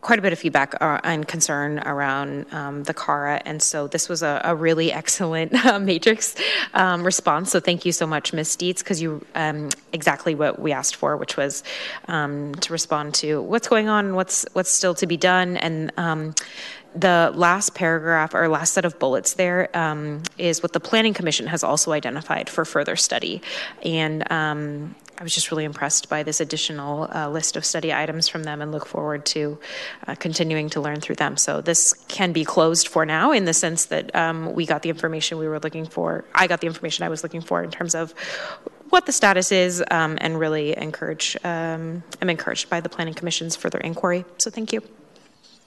quite a bit of feedback uh, and concern around um, the CARA, and so this was a, a really excellent uh, matrix um, response. So thank you so much, Ms. Dietz, because you um, exactly what we asked for, which was um, to respond to what's going on, what's what's still to be done, and um, the last paragraph or last set of bullets there um, is what the Planning Commission has also identified for further study. And um, I was just really impressed by this additional uh, list of study items from them and look forward to uh, continuing to learn through them. So this can be closed for now in the sense that um, we got the information we were looking for. I got the information I was looking for in terms of what the status is um, and really encourage, um, I'm encouraged by the Planning Commission's further inquiry. So thank you.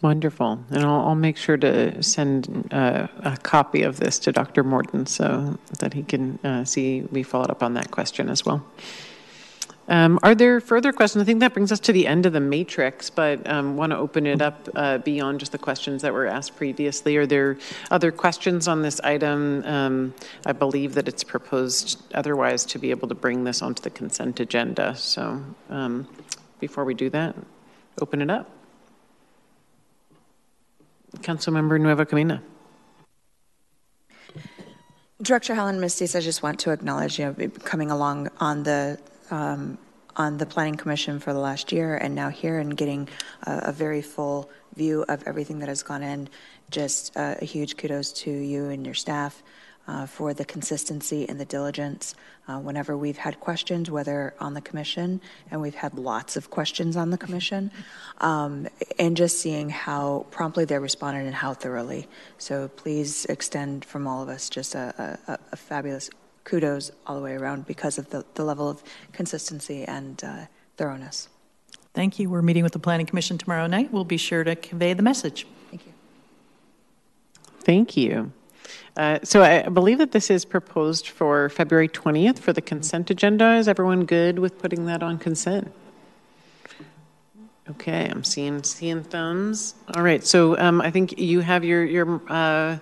Wonderful. And I'll, I'll make sure to send uh, a copy of this to Dr. Morton so that he can uh, see we followed up on that question as well. Um, are there further questions? I think that brings us to the end of the matrix, but um, want to open it up uh, beyond just the questions that were asked previously. Are there other questions on this item? Um, I believe that it's proposed otherwise to be able to bring this onto the consent agenda. So um, before we do that, open it up. Councilmember Nuevacamina. Director Helland Mistis, I just want to acknowledge you know coming along on the um, on the Planning Commission for the last year and now here and getting a, very full view of everything that has gone in. Just uh, a huge kudos to you and your staff uh, for the consistency and the diligence. Uh, whenever we've had questions, whether on the commission, and we've had lots of questions on the commission, um, and just seeing how promptly they responded and how thoroughly. So please extend from all of us just a, a, a fabulous kudos all the way around because of the, the level of consistency and uh, thoroughness. Thank you. We're meeting with the Planning Commission tomorrow night. We'll be sure to convey the message. Thank you. Thank you. Uh, So I believe that this is proposed for February 20th for the consent agenda. Is everyone good with putting that on consent? Okay, I'm seeing, seeing thumbs. All right, so um, I think you have your, your, uh,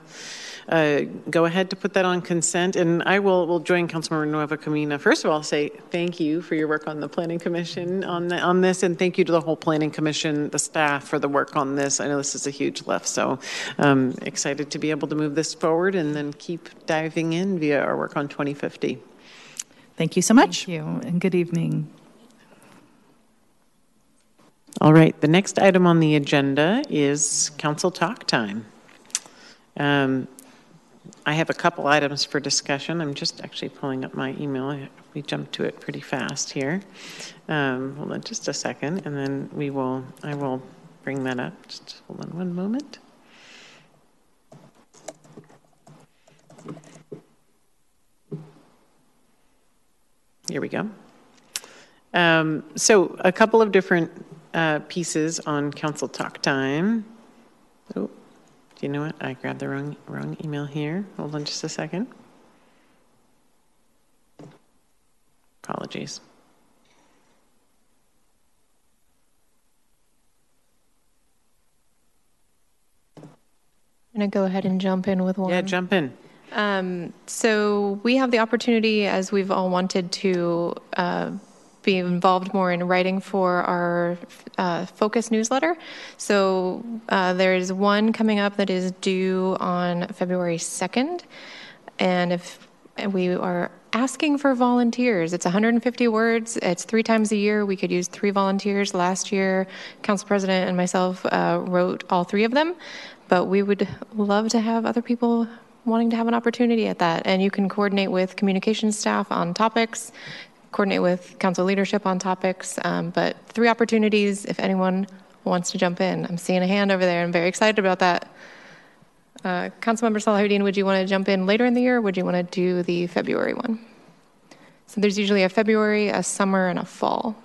uh, go ahead to put that on consent, and I will, will join Councilmember Nuevacamina. First of all, say thank you for your work on the Planning Commission on, the- on this, and thank you to the whole Planning Commission, the staff for the work on this. I know this is a huge lift, so um, excited to be able to move this forward and then keep diving in via our work on 2050. Thank you so much. Thank you, and good evening. All right, the next item on the agenda is council talk time. Um, I have a couple items for discussion. I'm just actually pulling up my email. We jumped to it pretty fast here. Um, hold on just a second, and then we will. I will bring that up. Just hold on one moment. Here we go. Um, so, a couple of different uh, pieces on council talk time. Oh, you know what? I grabbed the wrong, wrong email here. Hold on just a second. Apologies. I'm going to go ahead and jump in with one. Yeah, jump in. Um, so we have the opportunity, as we've all wanted to uh, be involved more in writing for our uh, focus newsletter. So uh, there's one coming up that is due on February 2nd, and if we are asking for volunteers. It's 150 words. It's three times a year. We could use three volunteers. Last year, Council President and myself uh, wrote all three of them, but we would love to have other people wanting to have an opportunity at that. And you can coordinate with communications staff on topics, coordinate with council leadership on topics. Um, but three opportunities if anyone wants to jump in. I'm seeing a hand over there. I'm very excited about that. Uh, Councilmember Salahuddin, would you want to jump in later in the year or would you want to do the February one? So there's usually a February, a summer, and a fall.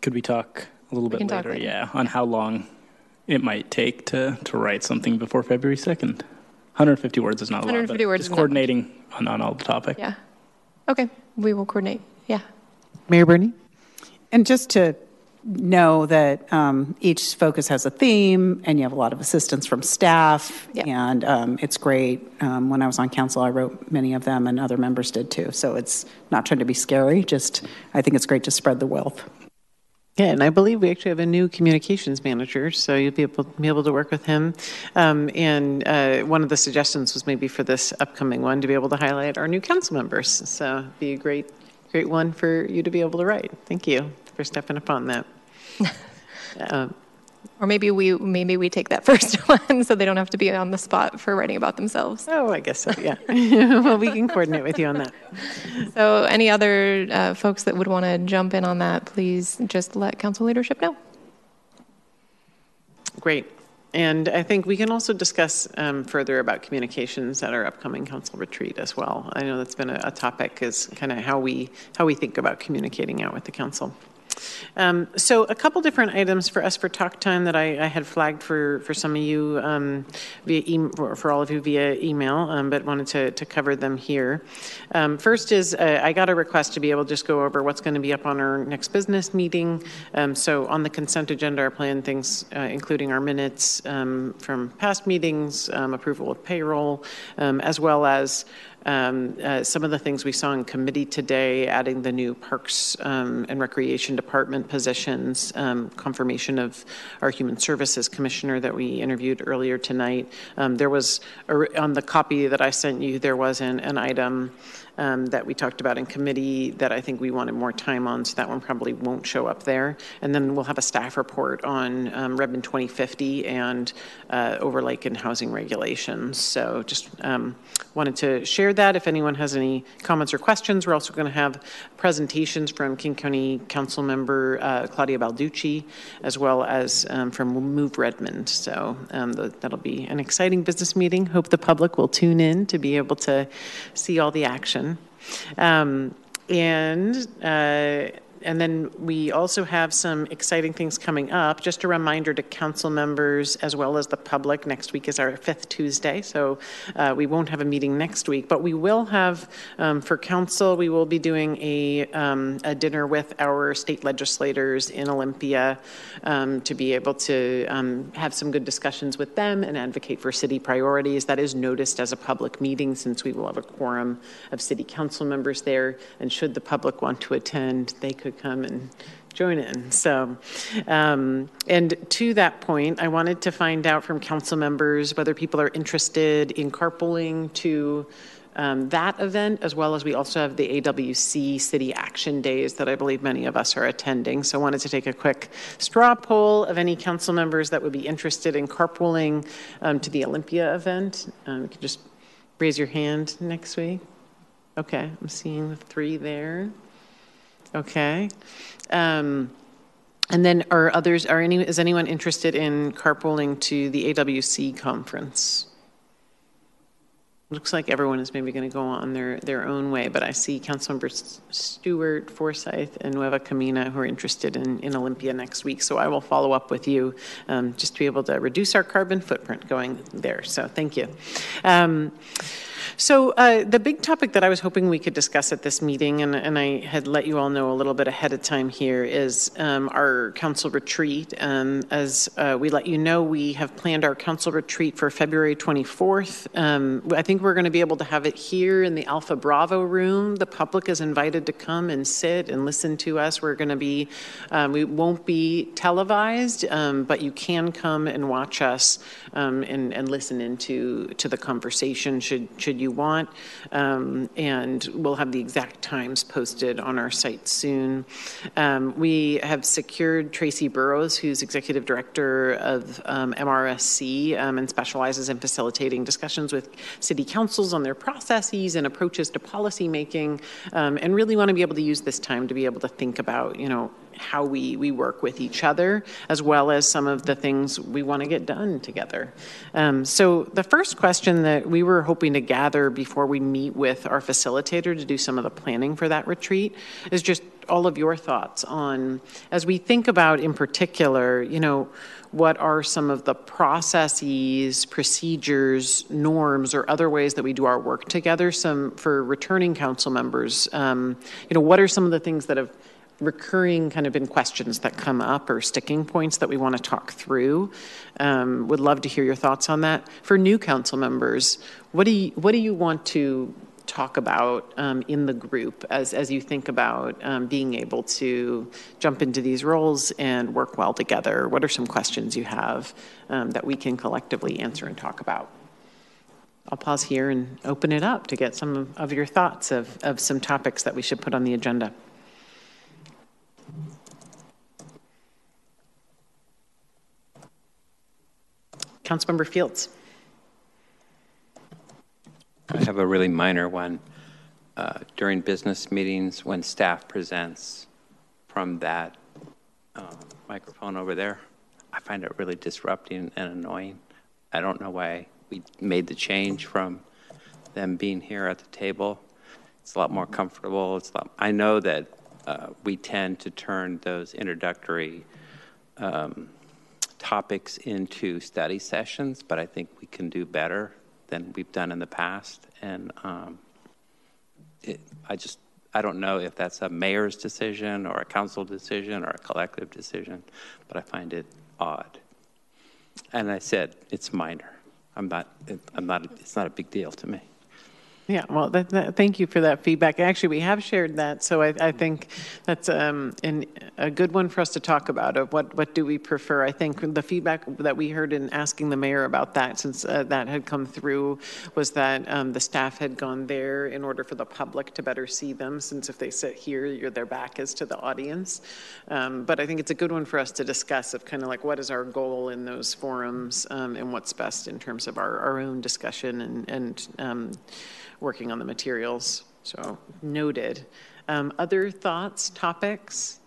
Could we talk a little We bit later? later. Yeah, on how long it might take to, to write something before February 2nd. 150 words is not a lot. 150 words Just coordinating on, on all the topic. Yeah. Okay, we will coordinate. Yeah. Mayor Birney? And just to know that um, each focus has a theme, and you have a lot of assistance from staff, Yep. and um, it's great. Um, when I was on council, I wrote many of them, and other members did too. So it's not trying to be scary. Just I think it's great to spread the wealth. Yeah, and I believe we actually have a new communications manager, so you'll be able, be able to work with him. Um, and uh, one of the suggestions was maybe for this upcoming one to be able to highlight our new council members. So be a great, great one for you to be able to write. Thank you for stepping up on that. um, Or maybe we maybe we take that first one so they don't have to be on the spot for writing about themselves. oh, I guess so. Yeah. well, we can coordinate with you on that. So any other uh, folks that would want to jump in on that, please just let council leadership know. Great. And I think we can also discuss um, further about communications at our upcoming council retreat as well. I know that's been a, a topic is kind of how we how we think about communicating out with the council. Um, so a couple different items for us for talk time that I, I had flagged for, for some of you um, via e- for, all of you via email, um, but wanted to, to cover them here. Um, first is uh, I got a request to be able to just go over what's going to be up on our next business meeting. Um, so on the consent agenda, our plan things, uh, including our minutes um, from past meetings, approval of payroll, as well as um, uh, some of the things we saw in committee today, adding the new Parks um, and Recreation Department positions, um, confirmation of our Human Services Commissioner that we interviewed earlier tonight. Um, there was, a, on the copy that I sent you, there was an, an item um, that we talked about in committee that I think we wanted more time on, so that one probably won't show up there. And then we'll have a staff report on um, Redmond 2050 and uh, overlake and housing regulations. So just um, wanted to share that. If anyone has any comments or questions, we're also going to have presentations from King County Council Member uh, Claudia Balducci, as well as um, from Move Redmond. So um, the, that'll be an exciting business meeting. Hope the public will tune in to be able to see all the action. Um, and uh, and then we also have some exciting things coming up. Just a reminder to council members as well as the public next week is our fifth Tuesday, so uh, we won't have a meeting next week, but we will have um, for council, we will be doing a, um, a dinner with our state legislators in Olympia um, to be able to um, have some good discussions with them and advocate for city priorities. That is noticed as a public meeting since we will have a quorum of city council members there. And should the public want to attend, they could come and join in. So, um, and to that point, I wanted to find out from council members whether people are interested in carpooling to um, that event, as well as we also have the AWC City Action Days that I believe many of us are attending. So, I wanted to take a quick straw poll of any council members that would be interested in carpooling um, to the Olympia event. Um, you can just raise your hand next week. Okay, I'm seeing three there. Okay. Um, and then are others, are any, is anyone interested in carpooling to the AWC conference? looks like everyone is maybe going to go on their, their own way, but I see Councilmembers Stuart, Forsythe, and Nuevacamina who are interested in, in Olympia next week. So I will follow up with you um, just to be able to reduce our carbon footprint going there. So thank you. Um, so, uh, the big topic that I was hoping we could discuss at this meeting, and, and I had let you all know a little bit ahead of time here, is um, our council retreat. Um, as uh, we let you know, we have planned our council retreat for February 24th. Um, I think we're going to be able to have it here in the Alpha Bravo room. The public is invited to come and sit and listen to us. We're going to be, um, we won't be televised, um, but you can come and watch us um, and, and listen into to the conversation should should you want. Um, and we'll have the exact times posted on our site soon. Um, we have secured Tracy Burrows, who's executive director of um, MRSC um, and specializes in facilitating discussions with city councils on their processes and approaches to policy making, um, and really want to be able to use this time to be able to think about, you know, how we, we work with each other, as well as some of the things we want to get done together. Um, so, the first question that we were hoping to gather before we meet with our facilitator to do some of the planning for that retreat is just all of your thoughts on, as we think about in particular, you know, what are some of the processes, procedures, norms, or other ways that we do our work together? Some for returning council members, um, you know, what are some of the things that have recurring kind of been questions that come up or sticking points that we want to talk through. Um, would love to hear your thoughts on that. For new council members, what do you, what do you want to talk about um, in the group as, as you think about um, being able to jump into these roles and work well together? What are some questions you have um, that we can collectively answer and talk about? I'll pause here and open it up to get some of, of your thoughts of, of some topics that we should put on the agenda. Councilmember Fields. I have a really minor one. Uh, during business meetings, when staff presents from that uh, microphone over there, I find it really disrupting and annoying. I don't know why we made the change from them being here at the table. It's a lot more comfortable. It's a lot, I know that uh, we tend to turn those introductory um, topics into study sessions, but I think we can do better than we've done in the past. And um, it, I just, I don't know if that's a mayor's decision or a council decision or a collective decision, but I find it odd. And I said, it's minor. I'm not, I'm not, it's not a big deal to me. Yeah, well, thank you for that feedback. Actually, we have shared that, so I, I think that's um, an, a good one for us to talk about. Of what what do we prefer? I think the feedback that we heard in asking the mayor about that, since uh, that had come through, was that um, the staff had gone there in order for the public to better see them. Since if they sit here, their back is to the audience. Um, but I think it's a good one for us to discuss of kind of like what is our goal in those forums um, and what's best in terms of our, our own discussion and and um, working on the materials. So noted. Um, other thoughts, topics?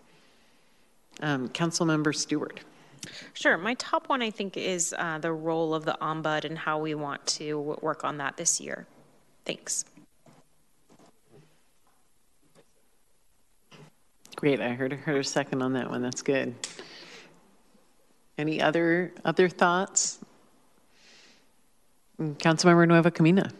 Um, Councilmember Stuart. Sure. My top one, I think, is uh, the role of the ombud and how we want to work on that this year. Thanks. Great. I heard heard a second on that one. That's good. Any other other thoughts? Councilmember Nuevacamina.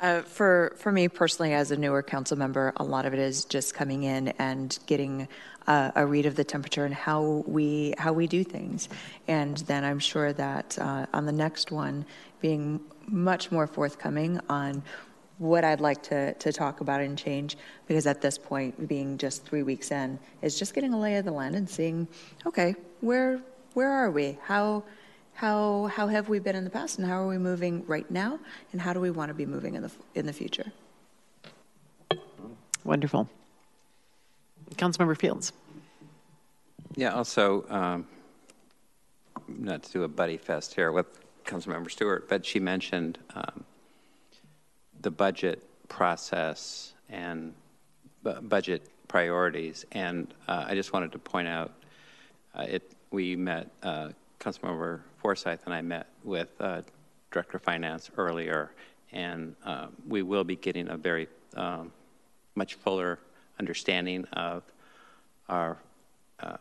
Uh, for for me personally, as a newer council member, a lot of it is just coming in and getting uh, a read of the temperature and how we how we do things, and then I'm sure that uh, on the next one, being much more forthcoming on what I'd like to to talk about and change, because at this point, being just three weeks in, is just getting a lay of the land and seeing, okay, where where are we? How how, how have we been in the past and how are we moving right now and how do we want to be moving in the, in the future? Wonderful. Councilmember Fields. Yeah, also, um, not to do a buddy fest here with Councilmember Stuart, but she mentioned um, the budget process and b- budget priorities. And uh, I just wanted to point out uh, it, we met uh, Councilmember Forsythe and I met with uh, Director of Finance earlier, and uh, we will be getting a very um, much fuller understanding of our uh,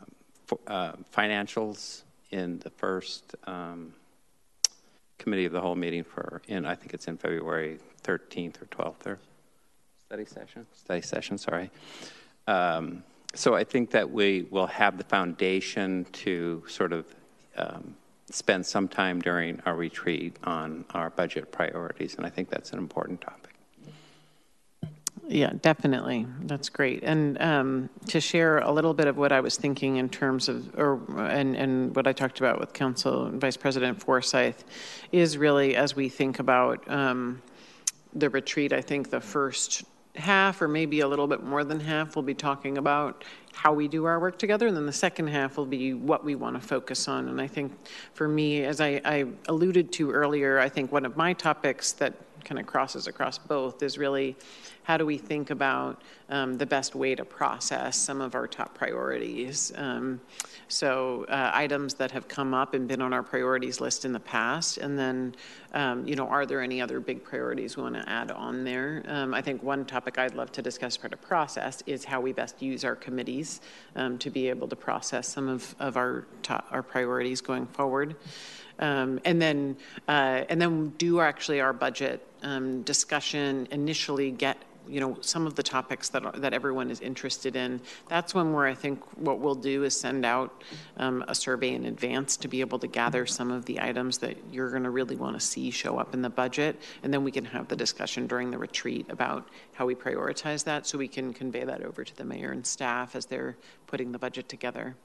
uh, financials in the first um, committee of the whole meeting for, in I think it's in February 13th or 12th or study session. Study session, sorry. Um, so I think that we will have the foundation to sort of um, spend some time during our retreat on our budget priorities, and I think that's an important topic. Yeah, definitely. That's great. And um, to share a little bit of what I was thinking in terms of, or and and what I talked about with Council and Vice President Forsythe, is really as we think about um, the retreat. I think the first half, or maybe a little bit more than half, we'll be talking about how we do our work together, and then the second half will be what we want to focus on. And I think for me, as I, I alluded to earlier, I think one of my topics that kind of crosses across both is really how do we think about um, the best way to process some of our top priorities. Um, so uh, items that have come up and been on our priorities list in the past, and then um, you know, are there any other big priorities we want to add on there? Um, I think one topic I'd love to discuss part of process is how we best use our committees um, to be able to process some of, of our top, our priorities going forward. Um, and then uh, and then do actually our budget um, discussion initially get you know some of the topics that are, that everyone is interested in. That's when where I think what we'll do is send out um, a survey in advance to be able to gather some of the items that you're going to really want to see show up in the budget, and then we can have the discussion during the retreat about how we prioritize that, so we can convey that over to the mayor and staff as they're putting the budget together.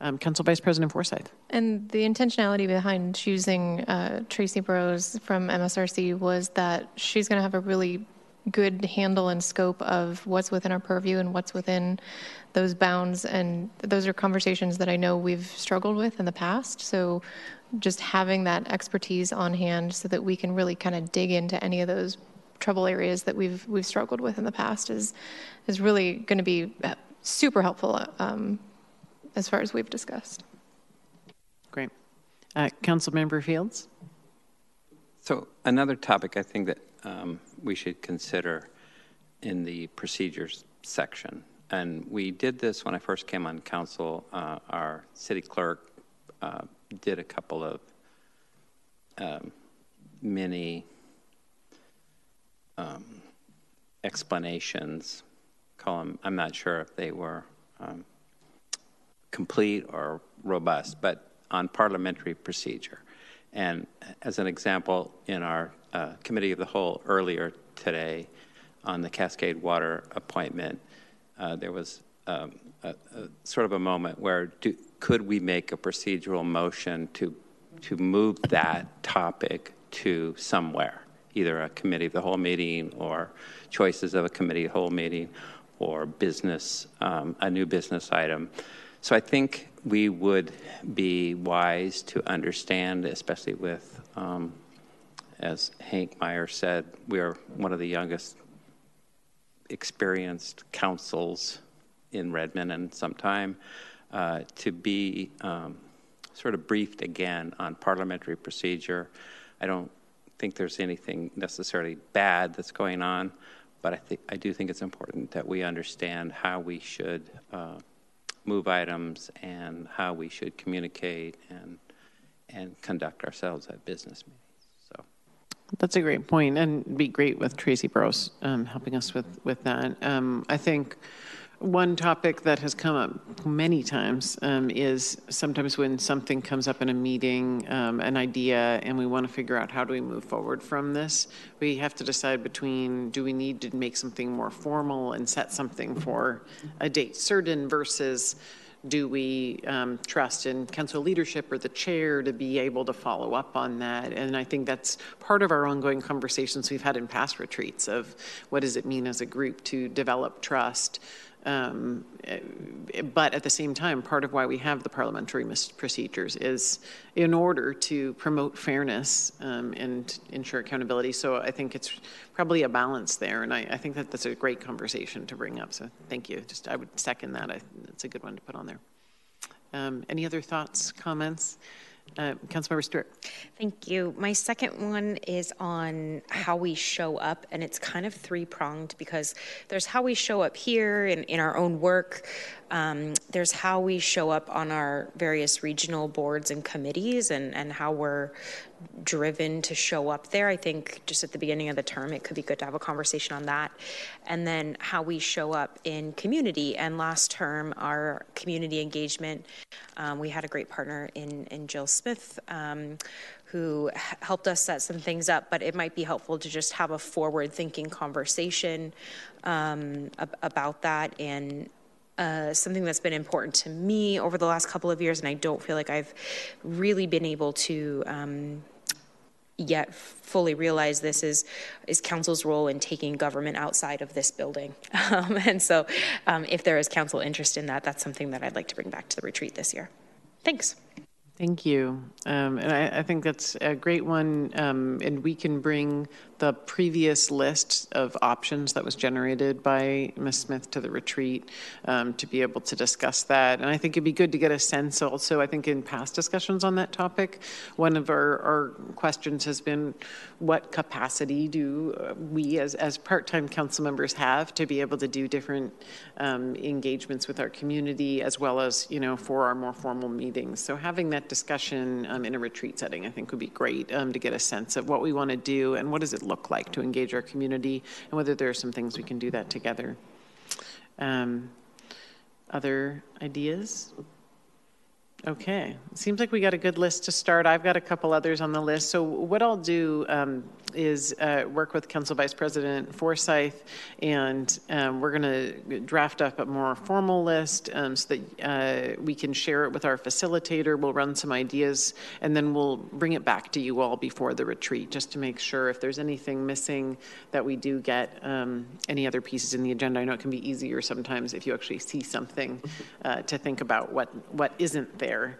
Um, Council Vice President Forsythe. And the intentionality behind choosing uh, Tracy Burrows from MRSC was that she's going to have a really good handle and scope of what's within our purview and what's within those bounds. And those are conversations that I know we've struggled with in the past. So just having that expertise on hand so that we can really kind of dig into any of those trouble areas that we've we've struggled with in the past is is really going to be super helpful um, as far as we've discussed. Great. Uh, Councilmember Fields? So another topic I think that um, we should consider in the procedures section, and we did this when I first came on council. Uh, our city clerk uh, did a couple of um, mini um, explanations. Call them. I'm not sure if they were um, complete or robust, but on parliamentary procedure. And as an example, in our uh, committee of the whole earlier today on the Cascade Water appointment, uh, there was um, a, a, sort of a moment where do, could we make a procedural motion to to move that topic to somewhere, either a committee of the whole meeting or choices of a committee of the whole meeting or business, um, a new business item. So I think we would be wise to understand, especially with, um, as Hank Meyer said, we are one of the youngest experienced councils in Redmond and some time uh, to be um, sort of briefed again on parliamentary procedure. I don't think there's anything necessarily bad that's going on, but I, think, I do think it's important that we understand how we should uh, move items and how we should communicate and and conduct ourselves at business meetings. That's a great point, and be great with Tracy Burrows um, helping us with with that. Um, I think one topic that has come up many times um, is sometimes when something comes up in a meeting, um, an idea, and we want to figure out how do we move forward from this, we have to decide between do we need to make something more formal and set something for a date certain versus do we um, trust in council leadership or the chair to be able to follow up on that? And I think that's part of our ongoing conversations we've had in past retreats of what does it mean as a group to develop trust um, but at the same time, part of why we have the parliamentary procedures is in order to promote fairness um, and ensure accountability. So I think it's probably a balance there, and I, I, think that that's a great conversation to bring up. So thank you. Just I would second that. I, it's a good one to put on there. Um, any other thoughts, comments? Uh, Councilmember Stuart. Thank you. My second one is on how we show up, and it's kind of three pronged because there's how we show up here in, in our own work, um, there's how we show up on our various regional boards and committees, and, and how we're driven to show up there. I think just at the beginning of the term, it could be good to have a conversation on that. And then how we show up in community. And last term, our community engagement, um, we had a great partner in, in Jill Smith. Um, who helped us set some things up, but it might be helpful to just have a forward thinking conversation um, ab- about that and uh, something that's been important to me over the last couple of years, and I don't feel like I've really been able to um, yet fully realize this is is council's role in taking government outside of this building. Um, and so, um, if there is council interest in that, that's something that I'd like to bring back to the retreat this year. Thanks. Thank you. Um, and I, I, think that's a great one. Um, and we can bring the previous list of options that was generated by Ms. Smith to the retreat um, to be able to discuss that. And I think it'd be good to get a sense also, I think in past discussions on that topic, one of our, our questions has been what capacity do uh, we as, as part-time council members have to be able to do different um, engagements with our community as well as, you know, for our more formal meetings. So having that discussion um, in a retreat setting, I think would be great um, to get a sense of what we want to do and what does it look like to engage our community and whether there are some things we can do that together. Um, other ideas? Okay, seems like we got a good list to start. I've got a couple others on the list. So what I'll do um, is uh, work with Council Vice President Forsythe, and um, we're going to draft up a more formal list um, so that uh, we can share it with our facilitator. We'll run some ideas, and then we'll bring it back to you all before the retreat, just to make sure if there's anything missing that we do get um, any other pieces in the agenda. I know it can be easier sometimes if you actually see something uh, to think about what what isn't there.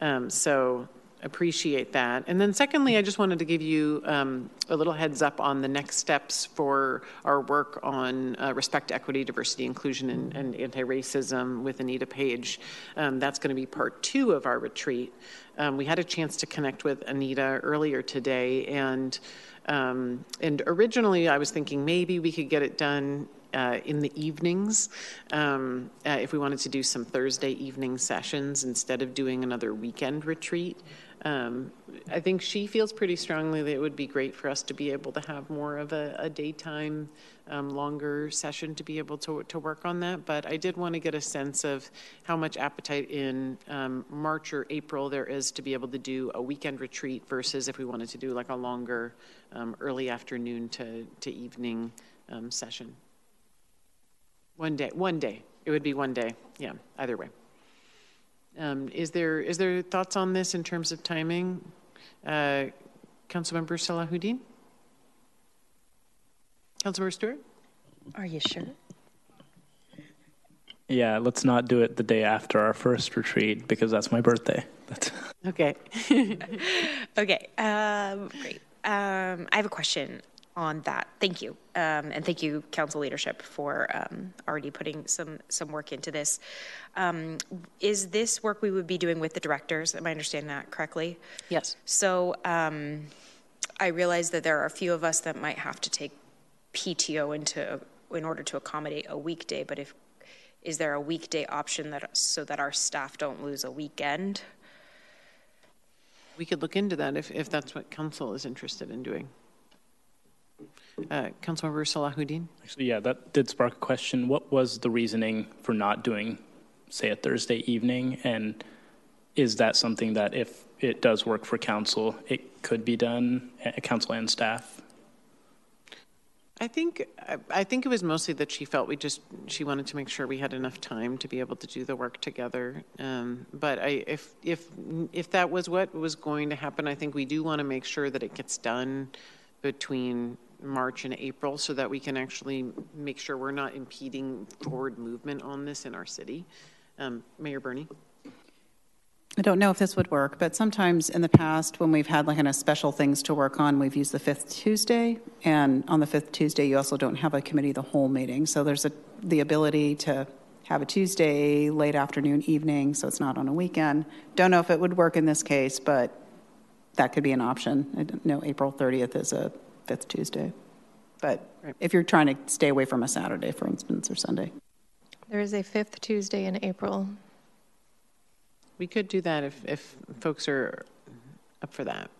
Um, so appreciate that. And then secondly, I just wanted to give you um, a little heads up on the next steps for our work on uh, respect, equity, diversity, inclusion, and, and anti-racism with Anita Page. Um, that's going to be part two of our retreat. Um, we had a chance to connect with Anita earlier today, and um, and originally I was thinking maybe we could get it done uh, in the evenings um, uh, if we wanted to do some Thursday evening sessions instead of doing another weekend retreat. Um, I think she feels pretty strongly that it would be great for us to be able to have more of a, a daytime, um, longer session to be able to, to work on that. But I did want to get a sense of how much appetite in um, March or April there is to be able to do a weekend retreat versus if we wanted to do like a longer um, early afternoon to, to evening um, session. One day, one day. It would be one day. Yeah, either way. Um, is there is there thoughts on this in terms of timing? Uh, Councilmember Salahuddin? Councilmember Stuart? Are you sure? Yeah, let's not do it the day after our first retreat because that's my birthday. That's okay. okay, um, great. Um, I have a question on that. Thank you, um, and thank you, council leadership, for um, already putting some some work into this. Um, is this work we would be doing with the directors? Am I understanding that correctly? Yes. So um, I realize that there are a few of us that might have to take PTO into in order to accommodate a weekday. But if is there a weekday option that so that our staff don't lose a weekend? We could look into that if, if that's what council is interested in doing. Uh, Councilmember Salahuddin? Actually, yeah, that did spark a question. What was the reasoning for not doing, say, a Thursday evening? And is that something that if it does work for council, it could be done, uh, council and staff? I think I think it was mostly that she felt we just she wanted to make sure we had enough time to be able to do the work together. Um, but I, if if if that was what was going to happen, I think we do want to make sure that it gets done between March and April so that we can actually make sure we're not impeding forward movement on this in our city. Um, Mayor Birney? I don't know if this would work, but sometimes in the past, when we've had like kind of special things to work on, we've used the fifth Tuesday, and on the fifth Tuesday, you also don't have a committee the whole meeting. So there's a, the ability to have a Tuesday, late afternoon, evening, so it's not on a weekend. Don't know if it would work in this case, but that could be an option. I don't know April 30th is a fifth Tuesday. But if you're trying to stay away from a Saturday, for instance, or Sunday. There is a fifth Tuesday in April. We could do that if, if folks are up for that.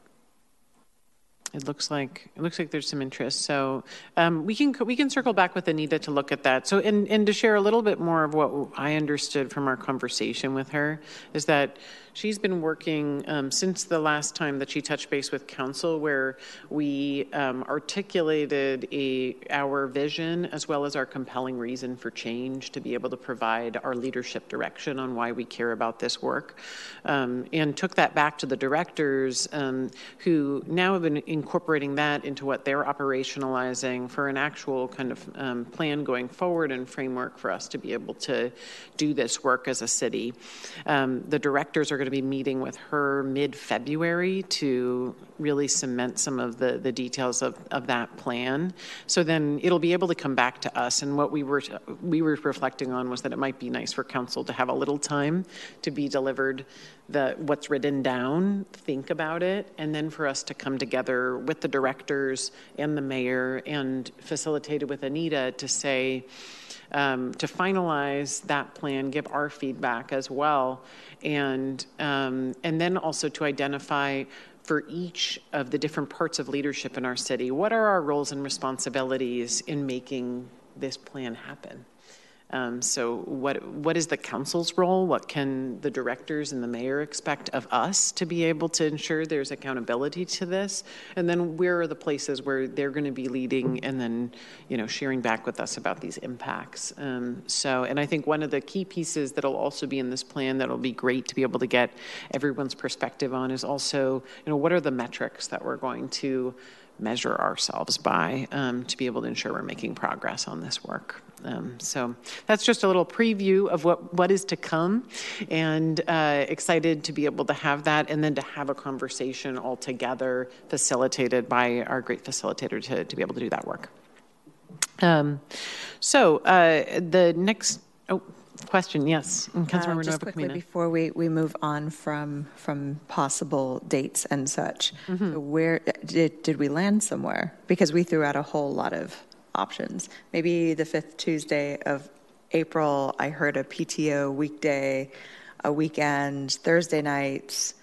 It looks like it looks like there's some interest. So um, we can we can circle back with Anita to look at that. So and and to share a little bit more of what I understood from our conversation with her is that she's been working um, since the last time that she touched base with council, where we um, articulated a our vision as well as our compelling reason for change to be able to provide our leadership direction on why we care about this work, um, and took that back to the directors um, who now have been incorporating that into what they're operationalizing for an actual kind of um, plan going forward and framework for us to be able to do this work as a city. Um, the directors are going to be meeting with her mid February to really cement some of the, the details of, of that plan. So then it'll be able to come back to us. And what we were, we were reflecting on was that it might be nice for council to have a little time to be delivered the what's written down, think about it, and then for us to come together with the directors and the mayor and facilitated with Anita to say, um, to finalize that plan, give our feedback as well, and um, and then also to identify for each of the different parts of leadership in our city, what are our roles and responsibilities in making this plan happen? Um, so, what what is the council's role? What can the directors and the mayor expect of us to be able to ensure there's accountability to this? And then, where are the places where they're going to be leading and then, you know, sharing back with us about these impacts? Um, so, and I think one of the key pieces that'll also be in this plan that'll be great to be able to get everyone's perspective on is also, you know, what are the metrics that we're going to measure ourselves by um, to be able to ensure we're making progress on this work. Um, so that's just a little preview of what, what is to come, and uh, excited to be able to have that and then to have a conversation all together, facilitated by our great facilitator to, to be able to do that work. Um, so uh, the next oh, question, yes, Councilmember Uh, Just quickly, before we, we move on from, from possible dates and such, where, did, did we land somewhere? Because we threw out a whole lot of options. Maybe the fifth Tuesday of April, I heard a PTO weekday, a weekend, Thursday nights.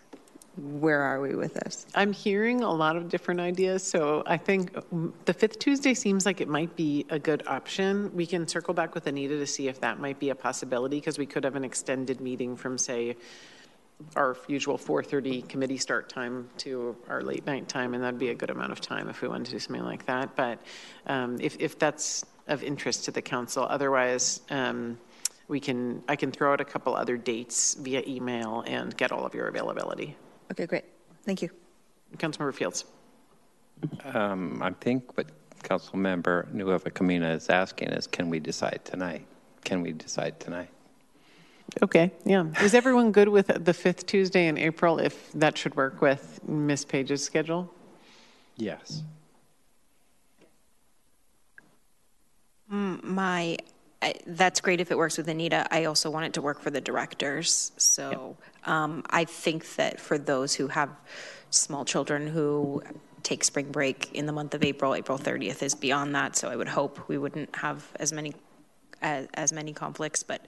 Where are we with this? I'm hearing a lot of different ideas, so I think mm, the fifth Tuesday seems like it might be a good option. We can circle back with Anita to see if that might be a possibility, because we could have an extended meeting from, say, our usual 4:30 committee start time to our late night time, and that'd be a good amount of time if we wanted to do something like that. But um, if, if that's of interest to the council, otherwise, um, we can, I can throw out a couple other dates via email and get all of your availability. Okay, great. Thank you. Councilmember Fields. Um, I think what Councilmember Nuevacamina is asking is, can we decide tonight? Can we decide tonight? Okay, yeah. Is everyone good with the fifth Tuesday in April, if that should work with Miss Page's schedule? Yes. Mm, My, I- that's great if it works with Anita. I also want it to work for the directors. So um, I think that for those who have small children who take spring break in the month of April, April 30th is beyond that. So I would hope we wouldn't have as many, as, as many conflicts. But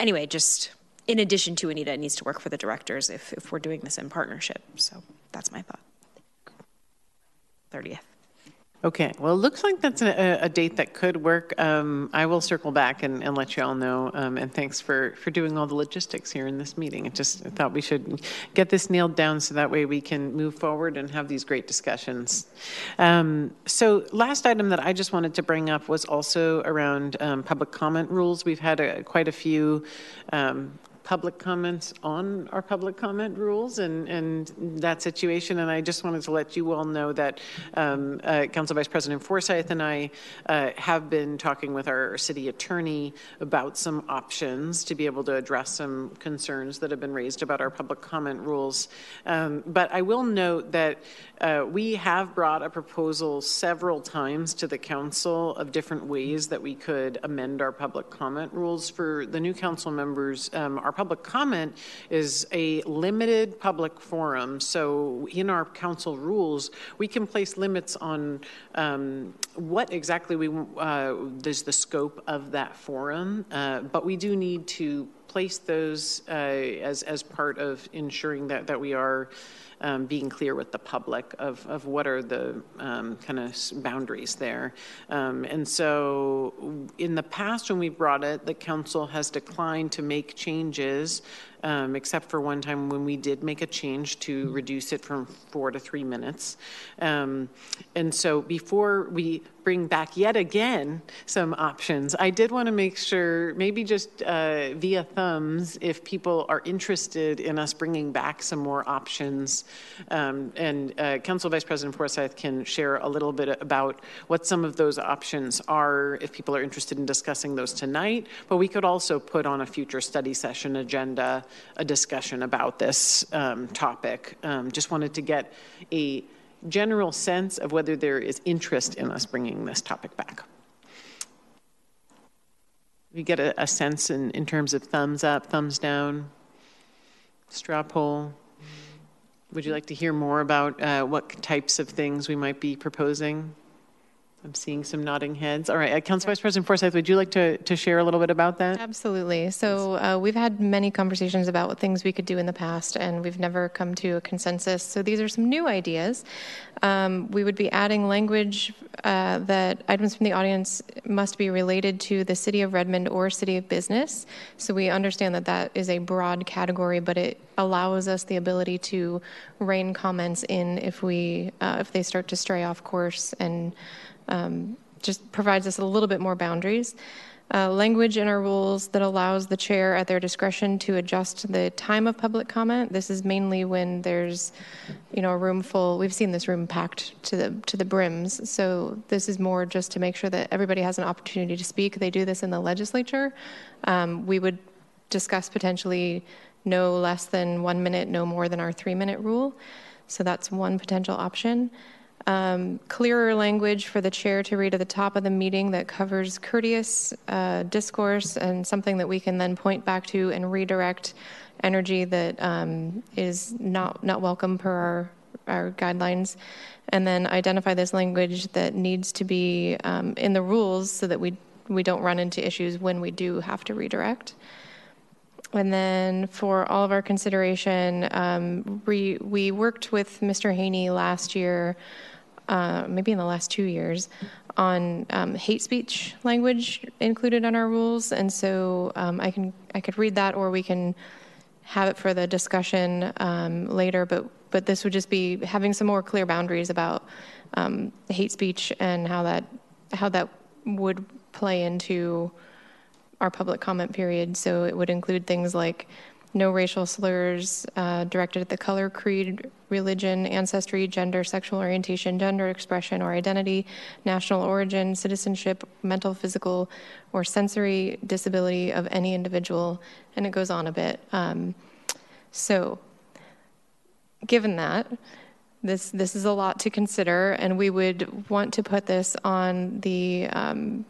anyway, just in addition to Anita, it needs to work for the directors if, if we're doing this in partnership. So that's my thought. 30th. Okay, well, it looks like that's a, a date that could work. Um, I will circle back and, and let you all know. Um, and thanks for, for doing all the logistics here in this meeting. I just thought we should get this nailed down so that way we can move forward and have these great discussions. Um, so, last item that I just wanted to bring up was also around um, public comment rules. We've had a, quite a few um, public comments on our public comment rules and, and that situation. And I just wanted to let you all know that um, uh, Council Vice President Forsythe and I uh, have been talking with our city attorney about some options to be able to address some concerns that have been raised about our public comment rules. Um, but I will note that uh, we have brought a proposal several times to the council of different ways that we could amend our public comment rules for the new council members. Um, our public comment is a limited public forum, so in our council rules, we can place limits on um, what exactly we uh, is the scope of that forum, uh, but we do need to place those uh, as as part of ensuring that that we are um, being clear with the public of, of what are the um, kind of boundaries there. Um, and so in the past, when we brought it, the council has declined to make changes um, except for one time when we did make a change to reduce it from four to three minutes. Um, and so before we bring back yet again some options, I did want to make sure, maybe just uh, via thumbs, if people are interested in us bringing back some more options. Um, and uh, Council Vice President Forsythe can share a little bit about what some of those options are if people are interested in discussing those tonight. But we could also put on a future study session agenda a discussion about this um, topic. Um, just wanted to get a general sense of whether there is interest in us bringing this topic back. We get a, a sense in, in terms of thumbs up, thumbs down, straw poll. Would you like to hear more about uh, what types of things we might be proposing? I'm seeing some nodding heads. All right, uh, Council Vice President Forsythe, would you like to, to share a little bit about that? Absolutely. So uh, we've had many conversations about things we could do in the past, and we've never come to a consensus. So these are some new ideas. Um, we would be adding language uh, that items from the audience must be related to the City of Redmond or City of Business. So we understand that that is a broad category, but it allows us the ability to rein comments in if we uh, if they start to stray off course and um, just provides us a little bit more boundaries. Uh, language in our rules that allows the chair at their discretion to adjust the time of public comment. This is mainly when there's, you know, a room full. We've seen this room packed to the to the brims. So this is more just to make sure that everybody has an opportunity to speak. They do this in the legislature. Um, we would discuss potentially no less than one minute, no more than our three minute rule. So that's one potential option um, clearer language for the chair to read at the top of the meeting that covers courteous uh, discourse and something that we can then point back to and redirect energy that um, is not not welcome per our our guidelines, and then identify this language that needs to be um, in the rules so that we we don't run into issues when we do have to redirect. And then for all of our consideration, um, we, we worked with Mr. Haney last year uh, maybe in the last two years, on um, hate speech language included in our rules, and so um, I can I could read that, or we can have it for the discussion um, later. But but this would just be having some more clear boundaries about um, hate speech and how that how that would play into our public comment period. So it would include things like no racial slurs uh, directed at the color, creed, religion, ancestry, gender, sexual orientation, gender expression or identity, national origin, citizenship, mental, physical, or sensory disability of any individual, and it goes on a bit. Um, so, given that, this this is a lot to consider, and we would want to put this on the um,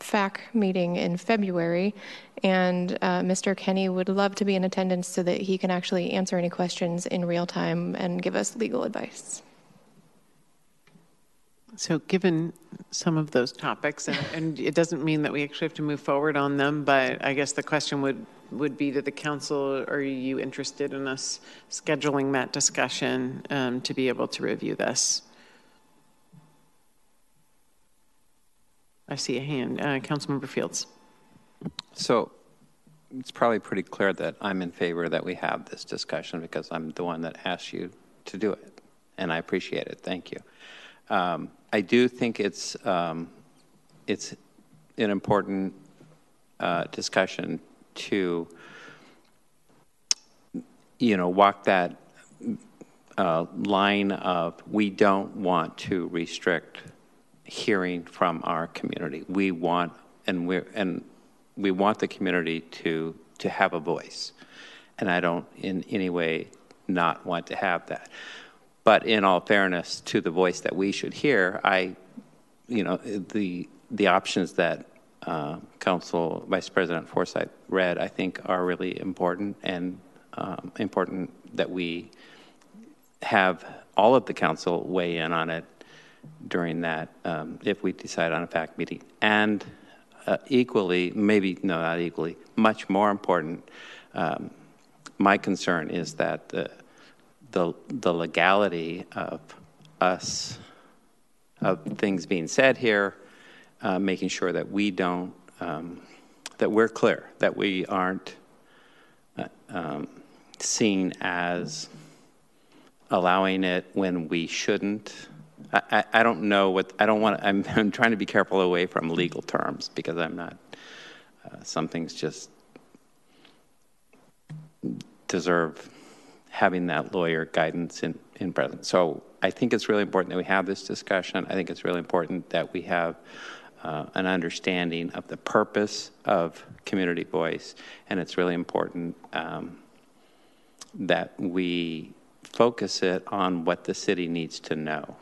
FAC meeting in February, and uh, Mr. Kenny would love to be in attendance so that he can actually answer any questions in real time and give us legal advice. So, given some of those topics, and, and, it doesn't mean that we actually have to move forward on them, but I guess the question would, would be to the council are you interested in us scheduling that discussion um, to be able to review this? I see a hand. Uh, Councilmember Fields. So it's probably pretty clear that I'm in favor that we have this discussion because I'm the one that asked you to do it, and I appreciate it. Thank you. Um, I do think it's um, it's an important uh, discussion to you know, walk that uh, line of we don't want to restrict hearing from our community. We want and we and we want the community to to have a voice, and I don't in any way not want to have that. But in all fairness to the voice that we should hear, I, you know, the the options that uh, Council Vice President Forsythe read, I think, are really important and um, important that we have all of the council weigh in on it during that um, if we decide on a FAC meeting. And uh, equally, maybe, no, not equally, much more important, um, my concern is that the, the, the legality of us, of things being said here, uh, making sure that we don't, um, that we're clear, that we aren't uh, um, seen as allowing it when we shouldn't. I, I, don't know what, I don't want, I'm, I'm trying to be careful away from legal terms because I'm not, uh, some things just deserve having that lawyer guidance in, in present. So I think it's really important that we have this discussion. I think it's really important that we have uh, an understanding of the purpose of community voice, and it's really important um, that we focus it on what the city needs to know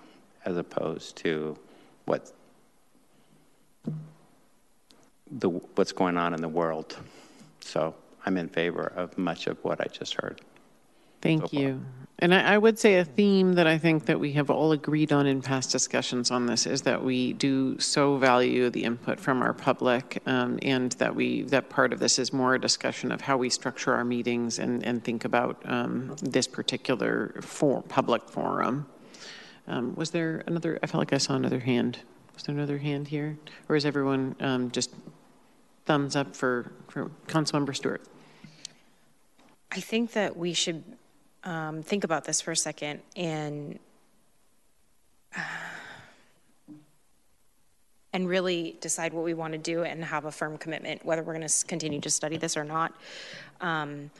as opposed to what the what's going on in the world. So I'm in favor of much of what I just heard. Thank you. And I, I, would say a theme that I think that we have all agreed on in past discussions on this is that we do so value the input from our public, um, and that we that part of this is more a discussion of how we structure our meetings and, and think about um, this particular for, public forum. Um, was there another? I felt like I saw another hand. Was there another hand here, or is everyone um, just thumbs up for for Councilmember Stuart? I think that we should um, think about this for a second and uh, and really decide what we want to do and have a firm commitment whether we're going to continue to study this or not. Um,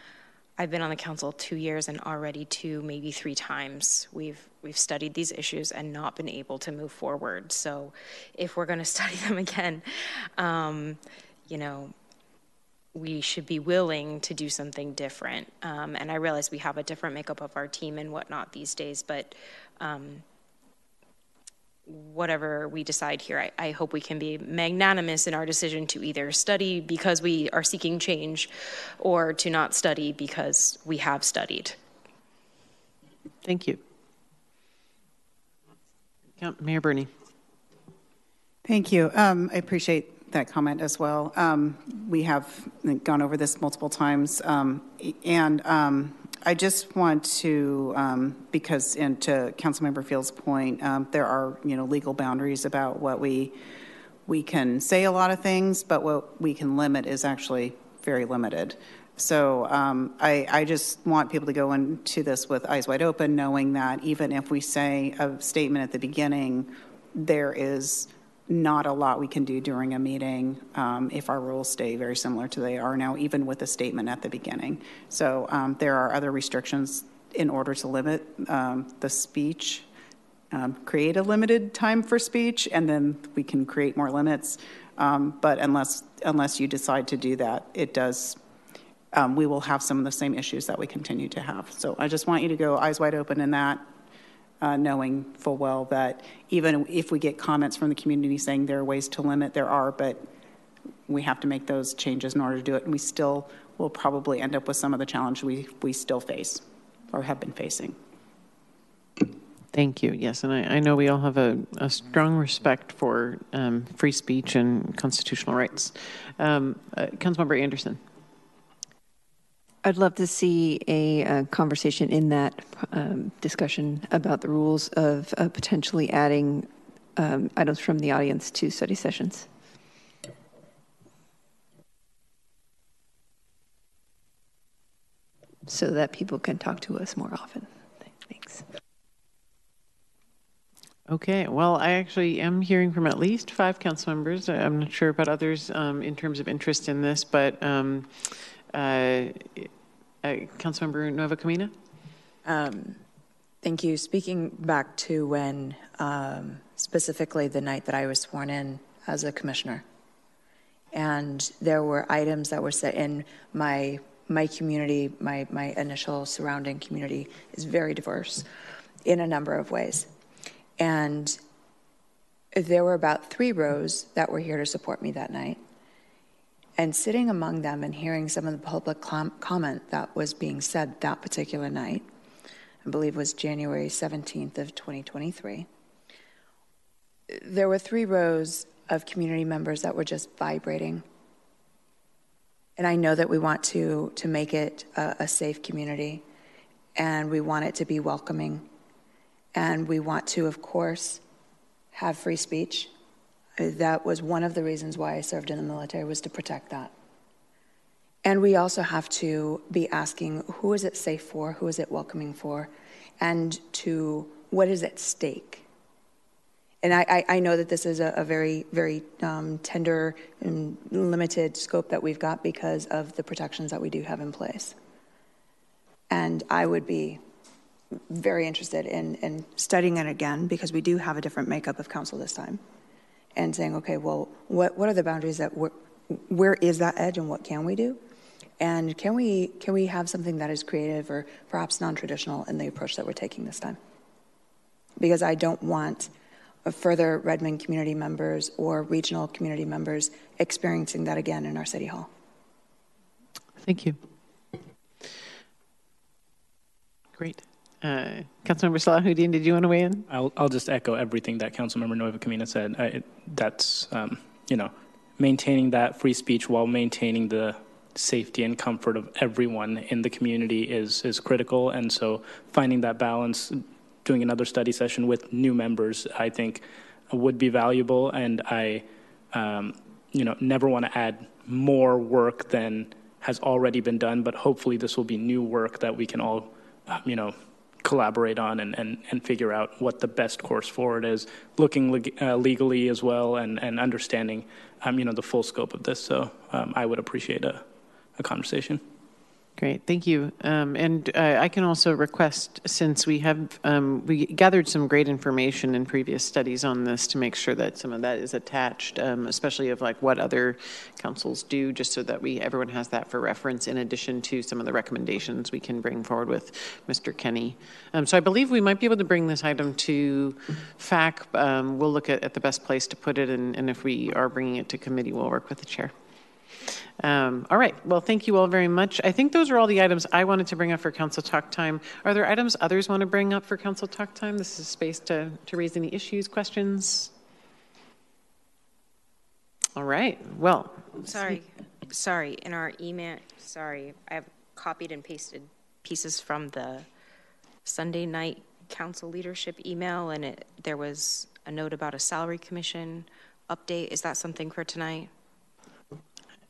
I've been on the council two years, and already two, maybe three times we've we've studied these issues and not been able to move forward. So, if we're going to study them again, um, you know, we should be willing to do something different. Um, and I realize we have a different makeup of our team and whatnot these days, but um, whatever we decide here, I, I, hope we can be magnanimous in our decision to either study because we are seeking change or to not study because we have studied. Thank you. Mayor Birney. Thank you. Um, I appreciate that comment as well. Um, we have gone over this multiple times, um, and um, I just want to, um, because, and to Councilmember Field's point, um, there are you know legal boundaries about what we we can say a lot of things, but what we can limit is actually very limited. So um, I, I, just want people to go into this with eyes wide open, knowing that even if we say a statement at the beginning, there is not a lot we can do during a meeting um, if our rules stay very similar to they are now, even with a statement at the beginning. So um, there are other restrictions in order to limit um, the speech, um, create a limited time for speech, and then we can create more limits. Um, but unless unless you decide to do that, it does. Um, we will have some of the same issues that we continue to have. So I just want you to go eyes wide open in that uh, knowing full well that even if we get comments from the community saying there are ways to limit, there are, but we have to make those changes in order to do it. And we still will probably end up with some of the challenge we, we still face or have been facing. Thank you. Yes, and I, I know we all have a, a strong respect for um, free speech and constitutional rights. Um, uh, Councilmember Anderson. I'd love to see a, conversation in that um, discussion about the rules of uh, potentially adding um, items from the audience to study sessions. So that people can talk to us more often. Thanks. Okay, well, I actually am hearing from at least five council members. I'm not sure about others um, in terms of interest in this, but um, uh, Uh, Councilmember Nueva? Um, Thank you. Speaking back to when, um, specifically the night that I was sworn in as a commissioner, and there were items that were set in my my community, my my initial surrounding community is very diverse in a number of ways, and there were about three rows that were here to support me that night. And sitting among them and hearing some of the public com- comment that was being said that particular night, I believe was January 17th of 2023. There were three rows of community members that were just vibrating. And I know that we want to, to make it a, a safe community and we want it to be welcoming. And we want to, of course, have free speech. That was one of the reasons why I served in the military was to protect that. And we also have to be asking who is it safe for, who is it welcoming for, and to what is at stake. And I, I, I know that this is a, a very, very um, tender and limited scope that we've got because of the protections that we do have in place. And I would be very interested in, in studying it again because we do have a different makeup of council this time and saying, okay, well, what, what are the boundaries that, where is that edge and what can we do? And can we, can we have something that is creative or perhaps non-traditional in the approach that we're taking this time? Because I don't want further Redmond community members or regional community members experiencing that again in our city hall. Thank you. Great. Uh, Councilmember Salahuddin, did you want to weigh in? I'll, I'll just echo everything that Councilmember Nuevacamina said. I, it, that's, um, you know, maintaining that free speech while maintaining the safety and comfort of everyone in the community is, is critical. And so finding that balance, doing another study session with new members, I think would be valuable. And I, um, you know, never want to add more work than has already been done, but hopefully this will be new work that we can all, um, you know, collaborate on and, and, and figure out what the best course forward is, looking uh, legally as well and, and understanding, um, you know, the full scope of this. So um, I would appreciate a, a conversation. Great, thank you. Um, and uh, I can also request, since we have um, we gathered some great information in previous studies on this, to make sure that some of that is attached, um, especially of like what other councils do, just so that we everyone has that for reference. In addition to some of the recommendations we can bring forward with Mr. Kenny. Um, so I believe we might be able to bring this item to FAC. Um, we'll look at, at, the best place to put it, and, and if we are bringing it to committee, we'll work with the chair. Um, all right. Well, thank you all very much. I think those are all the items I wanted to bring up for council talk time. Are there items others want to bring up for council talk time? This is space to, to raise any issues, questions. All right. Well, sorry, sorry. In our email, sorry, I've copied and pasted pieces from the Sunday night council leadership email, and it, there was a note about a salary commission update. Is that something for tonight?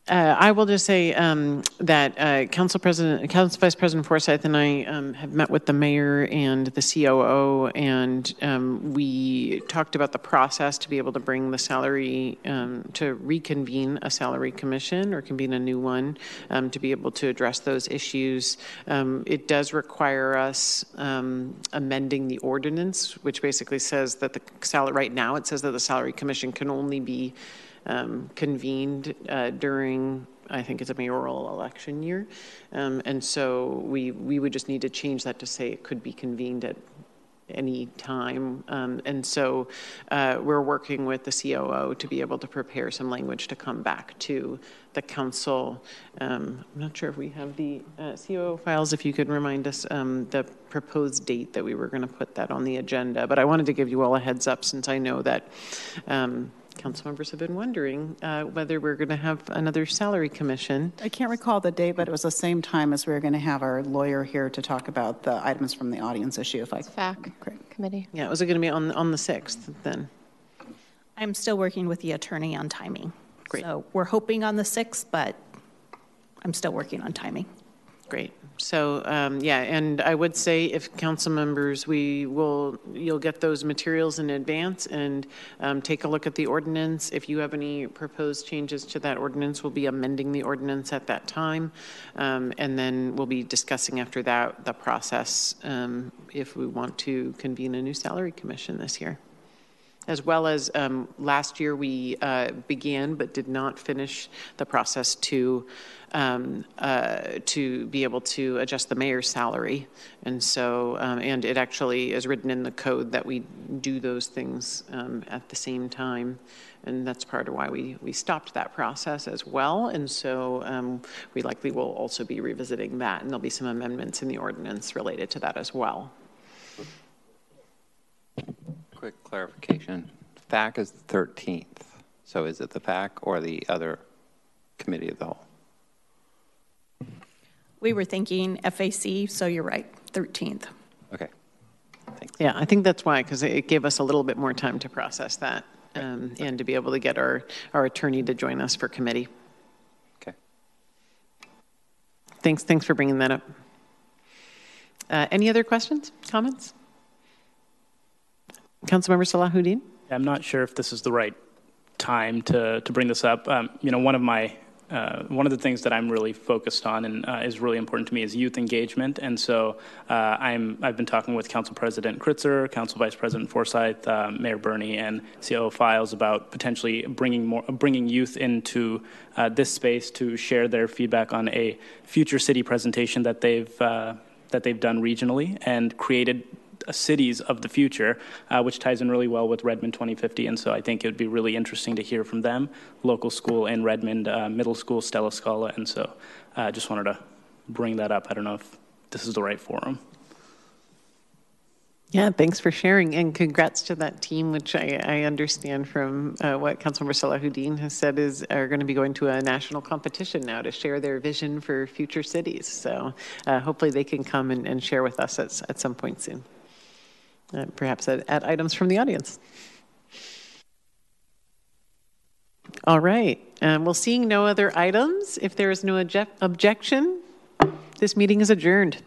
Uh, I will just say um, that uh, Council President, Council Vice President Forsythe and I um, have met with the mayor and the COO, and um, we talked about the process to be able to bring the salary um, to reconvene a salary commission or convene a new one um, to be able to address those issues. Um, it does require us amending the ordinance, which basically says that the salary right now it says that the salary commission can only be um, convened uh, during, I think it's a mayoral election year. Um, and so we, we would just need to change that to say it could be convened at any time. Um, and so uh, we're working with the COO to be able to prepare some language to come back to the council. Um, I'm not sure if we have the uh, COO Files, if you could remind us um, the proposed date that we were going to put that on the agenda. But I wanted to give you all a heads up since I know that um, council members have been wondering uh, whether we're going to have another salary commission. I can't recall the date, but it was the same time as we were going to have our lawyer here to talk about the items from the audience issue. If I FAC Great. committee. Yeah, was it going to be on on the sixth then? I'm still working with the attorney on timing. Great. So we're hoping on the sixth, but I'm still working on timing. Great. So, um, yeah, and I would say if council members, we will, you'll get those materials in advance and um, take a look at the ordinance. If you have any proposed changes to that ordinance, we'll be amending the ordinance at that time. Um, And then we'll be discussing after that the process um, if we want to convene a new salary commission this year. As well as um, last year, we uh, began but did not finish the process to um, uh, to be able to adjust the mayor's salary, and so um, and it actually is written in the code that we do those things um, at the same time, and that's part of why we we stopped that process as well. And so um, we likely will also be revisiting that, and there'll be some amendments in the ordinance related to that as well. Quick clarification. FAC is the 13th. So is it the FAC or the other committee of the whole? We were thinking FAC, so you're right, 13th. Okay. Yeah, I think that's why, because it gave us a little bit more time to process that um, and to be able to get our, our attorney to join us for committee. Okay. Thanks, thanks for bringing that up. Uh, Any other questions, comments? Councilmember Salahuddin? I'm not sure if this is the right time to, to bring this up. Um, you know, one of my uh, one of the things that I'm really focused on and uh, is really important to me is youth engagement. And so uh, I'm, I've been talking with Council President Kritzer, Council Vice President Forsythe, uh, Mayor Birney, and COO Files about potentially bringing more, bringing youth into uh, this space to share their feedback on a future city presentation that they've uh, that they've done regionally and created cities of the future, uh, which ties in really well with Redmond 2050. And so I think it would be really interesting to hear from them, local school in Redmond, uh, middle school, Stella Schola. And so I uh, just wanted to bring that up. I don't know if this is the right forum. Yeah, thanks for sharing, and congrats to that team, which I, I understand from uh, what Councilmember Salahuddin has said is are going to be going to a national competition now to share their vision for future cities. So uh, hopefully they can come and, and share with us at, at some point soon uh, perhaps at, at items from the audience. All right. Um, well, seeing no other items, if there is no objection, this meeting is adjourned.